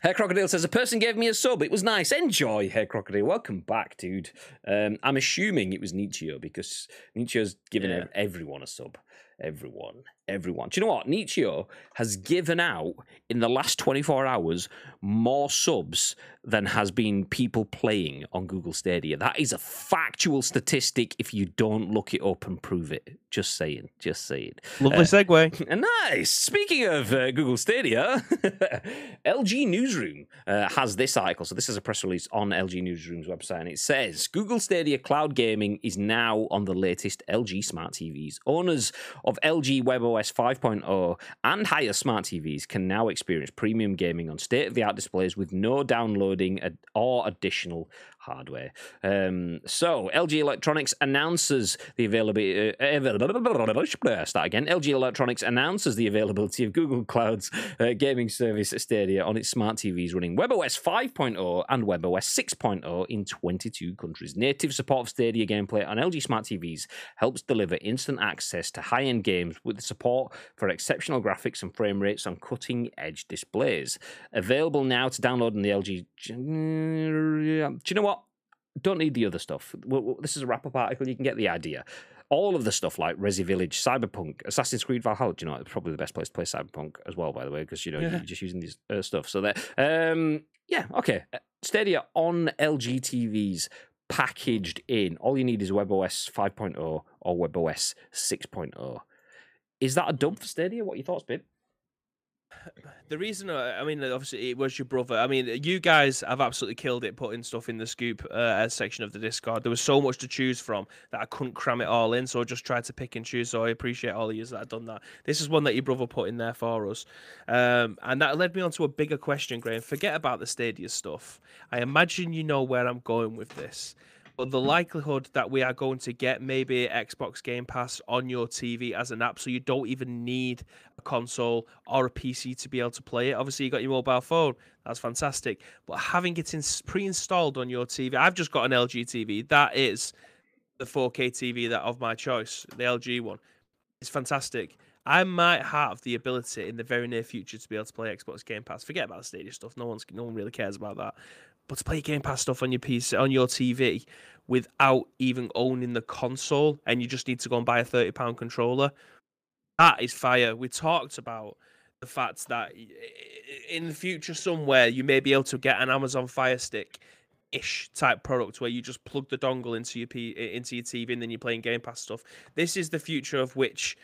Hair Crocodile says, A person gave me a sub. It was nice. Enjoy, Hair Crocodile. Welcome back, dude. Um, I'm assuming it was Nietzsche because Nietzsche's given Yeah. everyone a sub. Everyone. Everyone. Do you know what? Nietzsche has given out in the last 24 hours more subs than has been people playing on Google Stadia. That is a factual statistic if you don't look it up and prove it. Just saying. Just saying. Lovely segue. Nice. Speaking of uh, Google Stadia, LG Newsroom uh, has this article. So this is a press release on LG Newsroom's website, and it says Google Stadia cloud gaming is now on the latest LG smart TVs. Owners of LG WebOS 5.0 and higher smart TVs can now experience premium gaming on state-of-the-art displays with no downloading or additional hardware. Um, so LG Electronics announces the availability. Uh, start again. LG Electronics announces the availability of Google Cloud's uh, gaming service Stadia on its smart TVs running WebOS 5.0 and WebOS 6.0 in 22 countries. Native support of Stadia gameplay on LG smart TVs helps deliver instant access to high-end games with support for exceptional graphics and frame rates on cutting-edge displays. Available now to download on the LG. Do you know what? Don't need the other stuff. This is a wrap up article. You can get the idea. All of the stuff like Resi Village, Cyberpunk, Assassin's Creed Valhalla. Do you know? It's probably the best place to play Cyberpunk as well, by the way, because you know Yeah. you're just using these uh, stuff. So that, um, yeah, okay. Uh, Stadia on LG TVs packaged in. All you need is WebOS 5.0 or WebOS 6.0. Is that a dump for Stadia? What are your thoughts, babe? The reason, I mean, obviously, it was your brother. I mean, you guys have absolutely killed it putting stuff in the scoop uh, section of the Discord. There was so much to choose from that I couldn't cram it all in, so I just tried to pick and choose. So I appreciate all of you that have done that. This is one that your brother put in there for us, um, and that led me on to a bigger question, Graham. Forget about the Stadia stuff. I imagine you know where I'm going with this. But the likelihood that we are going to get maybe Xbox Game Pass on your TV as an app, so you don't even need a console or a PC to be able to play it. Obviously, you got your mobile phone, that's fantastic. But having it in, pre-installed on your TV, I've just got an LG TV. That is the 4K TV that of my choice, the LG one. It's fantastic. I might have the ability in the very near future to be able to play Xbox Game Pass. Forget about the Stadia stuff. No one's no one really cares about that. But to play Game Pass stuff on your PC on your TV without even owning the console, and you just need to go and buy a thirty pound controller, that is fire. We talked about the fact that in the future somewhere you may be able to get an Amazon Fire Stick ish type product where you just plug the dongle into your P- into your TV and then you're playing Game Pass stuff. This is the future of which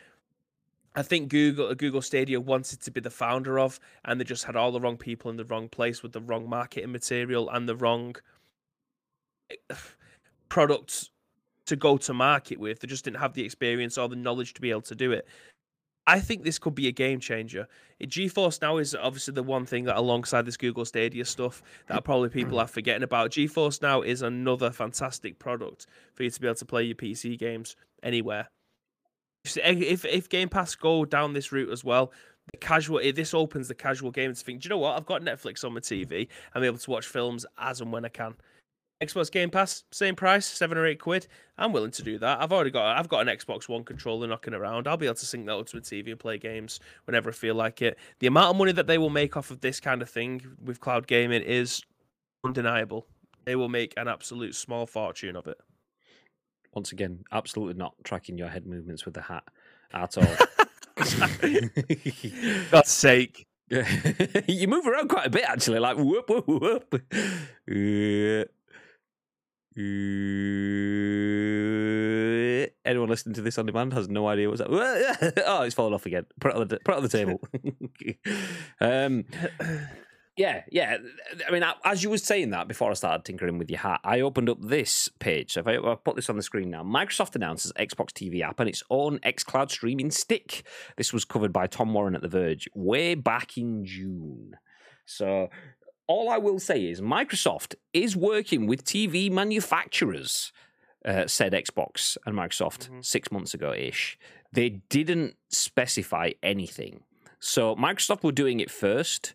I think Google Google Stadia wanted to be the founder of, and they just had all the wrong people in the wrong place with the wrong marketing material and the wrong products to go to market with. They just didn't have the experience or the knowledge to be able to do it. I think this could be a game changer. GeForce Now is obviously the one thing that, alongside this Google Stadia stuff, that mm. probably people are forgetting about. GeForce Now is another fantastic product for you to be able to play your PC games anywhere. If if, Game Pass go down this route as well, the casual this opens the casual game to think, do you know what? I've got Netflix on my TV. I'm able to watch films as and when I can. Xbox Game Pass, same price, seven or eight quid. I'm willing to do that. I've already got I've got an Xbox One controller knocking around. I'll be able to sync that up to my TV and play games whenever I feel like it. The amount of money that they will make off of this kind of thing with cloud gaming is undeniable. They will make an absolute small fortune of it. Once again, absolutely not tracking your head movements with the hat at all. God's sake. you move around quite a bit, actually. Like whoop whoop whoop. Uh, uh, anyone listening to this on demand has no idea what's that. oh, it's fallen off again. Put it on the put it on the table. um, yeah, yeah. I mean, as you were saying that before I started tinkering with your hat, I opened up this page. So if I, I put this on the screen now, Microsoft announces Xbox TV app and its own xCloud streaming stick. This was covered by Tom Warren at The Verge way back in June. So all I will say is Microsoft is working with TV manufacturers. Uh, said Xbox and Microsoft Mhm. six months ago ish. They didn't specify anything. So Microsoft were doing it first.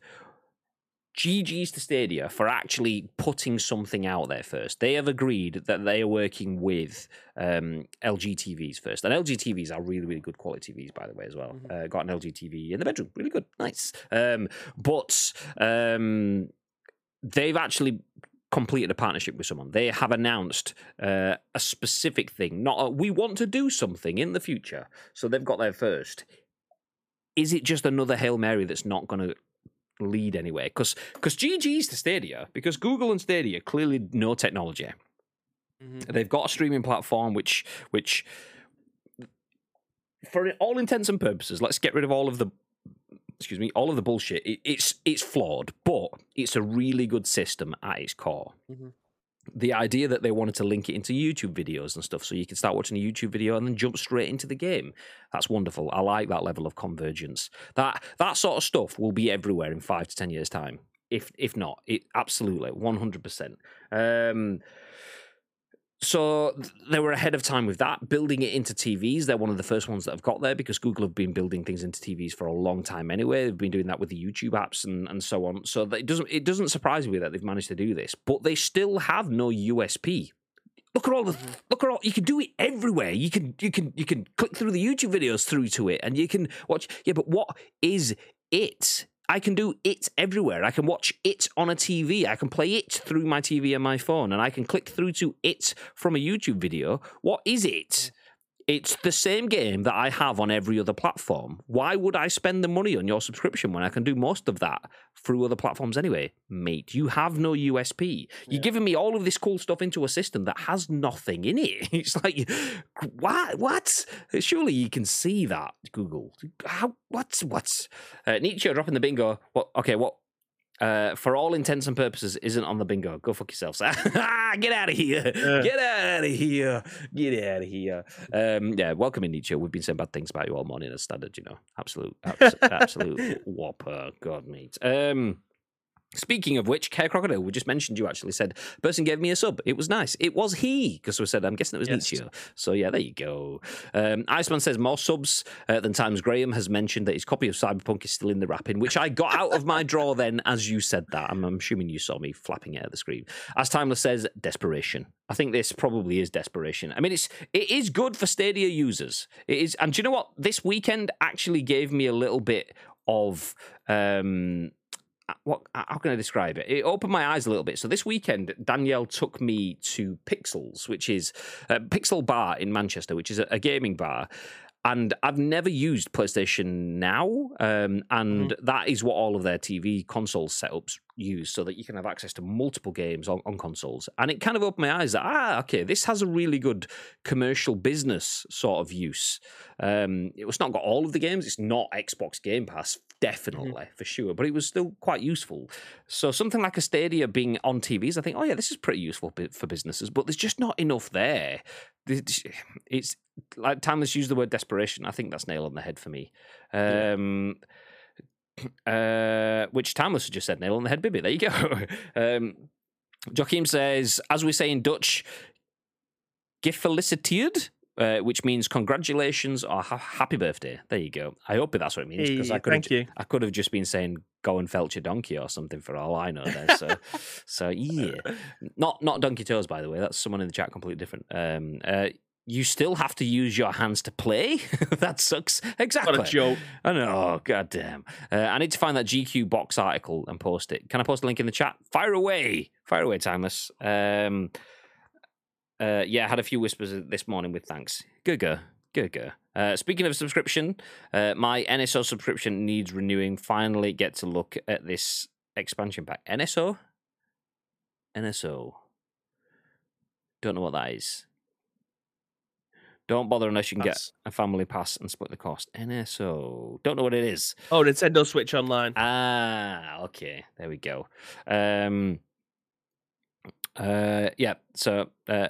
GG's to Stadia for actually putting something out there first. They have agreed that they are working with um, LG TVs first. And LG TVs are really, really good quality TVs, by the way, as well. Uh, got an LG TV in the bedroom. Really good. Nice. Um, but um, they've actually completed a partnership with someone. They have announced uh, a specific thing. Not a, we want to do something in the future. So they've got there first. Is it just another Hail Mary that's not going to lead anywhere? Because because GG's to Stadia, because Google and Stadia clearly no technology. Mhm. They've got a streaming platform which which for all intents and purposes, let's get rid of all of the excuse me, all of the bullshit. It, it's it's flawed, but it's a really good system at its core. Mhm. The idea that they wanted to link it into YouTube videos and stuff, so you can start watching a YouTube video and then jump straight into the game. That's wonderful. I like that level of convergence. That that sort of stuff will be everywhere in five to ten years' time. If if not, it absolutely one hundred percent. Um, so they were ahead of time with that, building it into TVs. They're one of the first ones that have got there because Google have been building things into TVs for a long time anyway. They've been doing that with the YouTube apps and, and so on. So that it doesn't it doesn't surprise me that they've managed to do this, but they still have no USP. Look at all the mm-hmm. look at all you can do it everywhere. You can you can you can click through the YouTube videos through to it, and you can watch. Yeah, but what is it? I can do it everywhere. I can watch it on a TV. I can play it through my TV and my phone, and I can click through to it from a YouTube video. What is it? It's the same game that I have on every other platform. Why would I spend the money on your subscription when I can do most of that through other platforms anyway? Mate, you have no USP. You're giving me all of this cool stuff into a system that has nothing in it. It's like, what? What? Surely you can see that, Google. How? What's what's uh, Nietzsche dropping the bingo? What? Okay, what? Uh, for all intents and purposes, isn't on the bingo. Go fuck yourselves. Get out of here. Yeah. Get out of here. Get out of here. Um, yeah, welcome in, Nietzsche. We've been saying bad things about you all morning as standard, you know. Absolute, abs- absolute whopper. God, mate. Um, Speaking of which, Care Crocodile, we just mentioned you actually said, person gave me a sub. It was nice. It was he, because we said, I'm guessing it was Yes. Nietzsche. So yeah, there you go. Um, Iceman says more subs uh, than Times Graham has mentioned that his copy of Cyberpunk is still in the wrapping, which I got out of my drawer then as you said that. I'm, I'm assuming you saw me flapping it at the screen. As Timeless says, desperation. I think this probably is desperation. I mean, it's it is good for Stadia users. It is, and do you know what? This weekend actually gave me a little bit of um what how can I describe it? It opened my eyes a little bit. So this weekend, Danielle took me to Pixels, which is a Pixel Bar in Manchester, which is a, a gaming bar. and I've never used PlayStation Now, um, and that is what all of their TV console setups use, so that you can have access to multiple games on, on consoles. And it kind of opened my eyes that ah, okay, this has a really good commercial business sort of use. Um, it was not got all of the games; it's not Xbox Game Pass, definitely for sure, but it was still quite useful. So something like a Stadia being on TVs, I think, oh yeah, this is pretty useful for businesses, but there's just not enough there. It's- like Timeless used the word desperation. I think that's nail on the head for me. Yeah. Um, uh, which Timeless just said nail on the head, Bibi. There you go. um, Joachim says, as we say in Dutch, gefeliciteerd, uh, which means congratulations or ha- happy birthday. There you go. I hope that's what it means because Hey, I could have thank you. I could have just been saying go and fetch your donkey or something for all I know there. So so yeah. Not not donkey toes by the way. That's someone in the chat completely different. Um uh you still have to use your hands to play. that sucks. Exactly. What a joke. I know. Oh, God damn. Uh, I need to find that GQ box article and post it. Can I post a link in the chat? Fire away. Fire away, Timeless. Um, uh, yeah, I had a few whispers this morning with thanks. Good go. Good go. Uh, speaking of subscription, uh, my NSO subscription needs renewing. Finally get to look at this expansion pack. NSO? NSO. Don't know what that is. Don't bother unless you can Pass. get a family pass and split the cost. NSO. Don't know what it is. Oh, Nintendo Switch Online. Ah, okay. There we go. Um uh yeah, so uh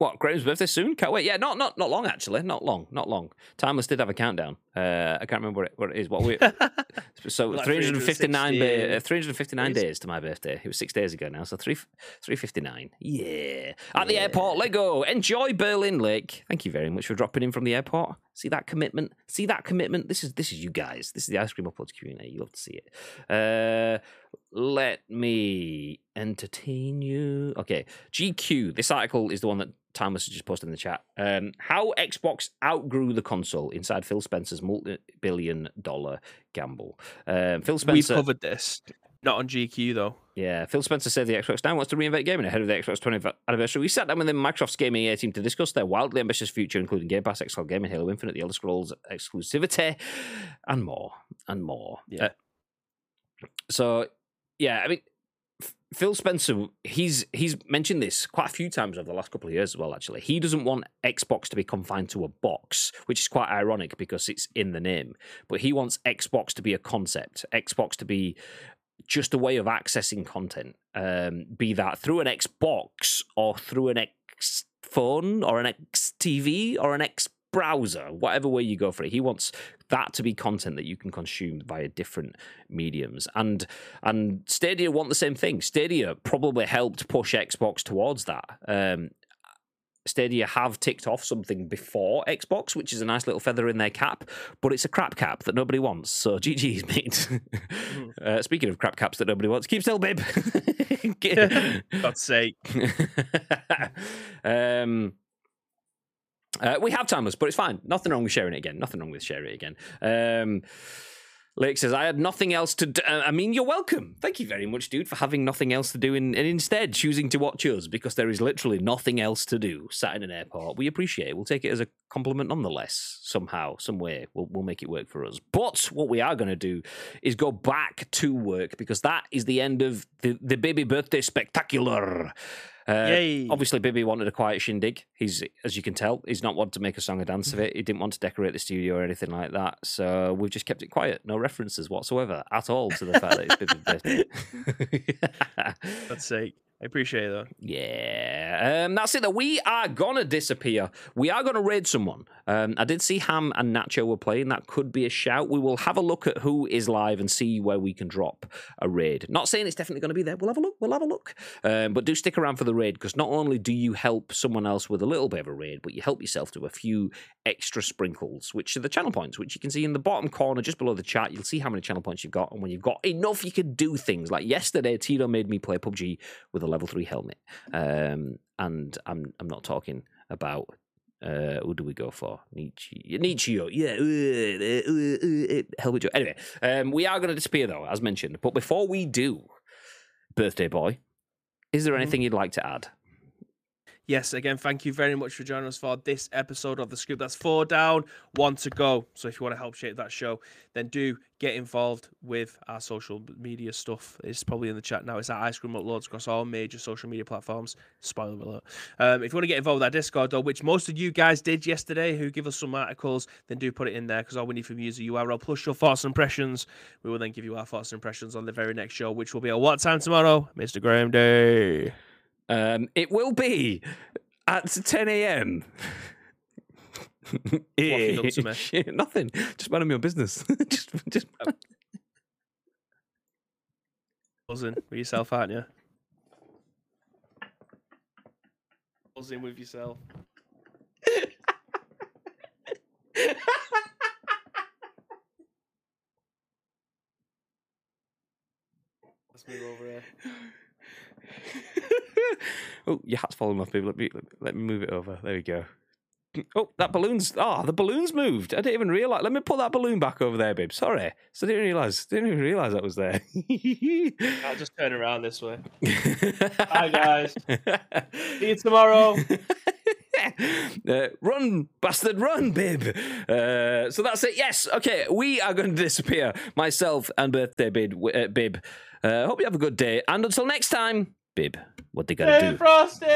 what, Graham's birthday soon? Can't wait. Yeah, not not not long actually. Not long. Not long. Timeless did have a countdown. Uh I can't remember what it, what it is. What we so Like 359 ba- uh, 359 days? days to my birthday. It was 6 days ago now, so 3 359. Yeah. At the airport, Lego. Enjoy Berlin Lake. Thank you very much for dropping in from the airport. See that commitment? See that commitment? This is this is you guys. This is the ice cream uploads community. You love to see it. Uh let me entertain you. Okay, GQ. This article is the one that Timeless has just posted in the chat. Um, how Xbox outgrew the console inside Phil Spencer's multi-billion-dollar gamble. Um, Phil Spencer. Spencer. covered this. Not on GQ though. Yeah, Phil Spencer said the Xbox Now wants to reinvent gaming ahead of the Xbox 20th anniversary. We sat down with the Microsoft's gaming EA team, to discuss their wildly ambitious future, including Game Pass, XCloud Gaming, Halo Infinite, the Elder Scrolls exclusivity, and more, and more. Yeah. Uh, so, yeah, I mean, Phil Spencer, he's he's mentioned this quite a few times over the last couple of years as well. Actually, he doesn't want Xbox to be confined to a box, which is quite ironic because it's in the name. But he wants Xbox to be a concept, Xbox to be just a way of accessing content, um, be that through an Xbox or through an X phone or an X TV or an X browser, whatever way you go for it. He wants that to be content that you can consume via different mediums. And and Stadia want the same thing. Stadia probably helped push Xbox towards that. Um, Stadia have ticked off something before Xbox, which is a nice little feather in their cap, but it's a crap cap that nobody wants. So GG's, mate. uh, speaking of crap caps that nobody wants, keep still, babe. God's sake. um, uh, we have timers, but it's fine. Nothing wrong with sharing it again. Nothing wrong with sharing it again. Um, Lake says, I had nothing else to do. I mean, you're welcome. Thank you very much, dude, for having nothing else to do and, and instead choosing to watch us because there is literally nothing else to do sat in an airport. We appreciate it. We'll take it as a compliment nonetheless, somehow, some way. We'll, we'll make it work for us. But what we are going to do is go back to work because that is the end of the, the baby birthday spectacular. Uh. Obviously, Bibby wanted a quiet shindig. He's, as you can tell, he's not wanted to make a song or dance of it. He didn't want to decorate the studio or anything like that. So we've just kept it quiet. No references whatsoever at all to the fact that it's Bibby's birthday. God's sake. I appreciate though. Yeah, um, that's it. That we are gonna disappear. We are gonna raid someone. Um, I did see Ham and Nacho were playing. That could be a shout. We will have a look at who is live and see where we can drop a raid. Not saying it's definitely going to be there. We'll have a look. We'll have a look. Um, but do stick around for the raid because not only do you help someone else with a little bit of a raid, but you help yourself to a few extra sprinkles, which are the channel points, which you can see in the bottom corner just below the chat. You'll see how many channel points you've got, and when you've got enough, you can do things. Like yesterday, Tito made me play PUBG with a level three helmet, um, and I'm I'm not talking about. Uh, who do we go for? Nietzsche. Nietzsche, yeah. uh, uh, uh, Helmet Joe. Anyway, um, we are going to disappear though, as mentioned. But before we do, birthday boy, is there Mhm. anything you'd like to add? Yes, again, thank you very much for joining us for this episode of The Scoop. That's four down, one to go. So if you want to help shape that show, then do get involved with our social media stuff. It's probably in the chat now. It's at Ice Cream Uploads across all major social media platforms. Spoiler alert. Um, if you want to get involved with our Discord, though, which most of you guys did yesterday, who give us some articles, then do put it in there because all we need from you is a URL plus your thoughts and impressions. We will then give you our thoughts and impressions on the very next show, which will be at what time tomorrow? Mr. Graham Day. Um, it will be at 10 a.m. have you done to me? Shit, Nothing. Just minding your business. just, just Buzzing with yourself, aren't you? Buzzing with yourself. Let's move over here. oh, your hat's falling off, babe. Let me let me move it over. There we go. Oh, that balloon's oh, the balloon's moved. I didn't even realize. Let me put that balloon back over there, babe. Sorry, so I didn't realize. Didn't even realize that was there. I'll just turn around this way. Hi guys. See you tomorrow. Uh, run, bastard, run, bib. Uh, so that's it. Yes. Okay, we are going to disappear. Myself and birthday bib. Uh, bib. Uh, hope you have a good day. And until next time, bib. What they gonna do? Frosty!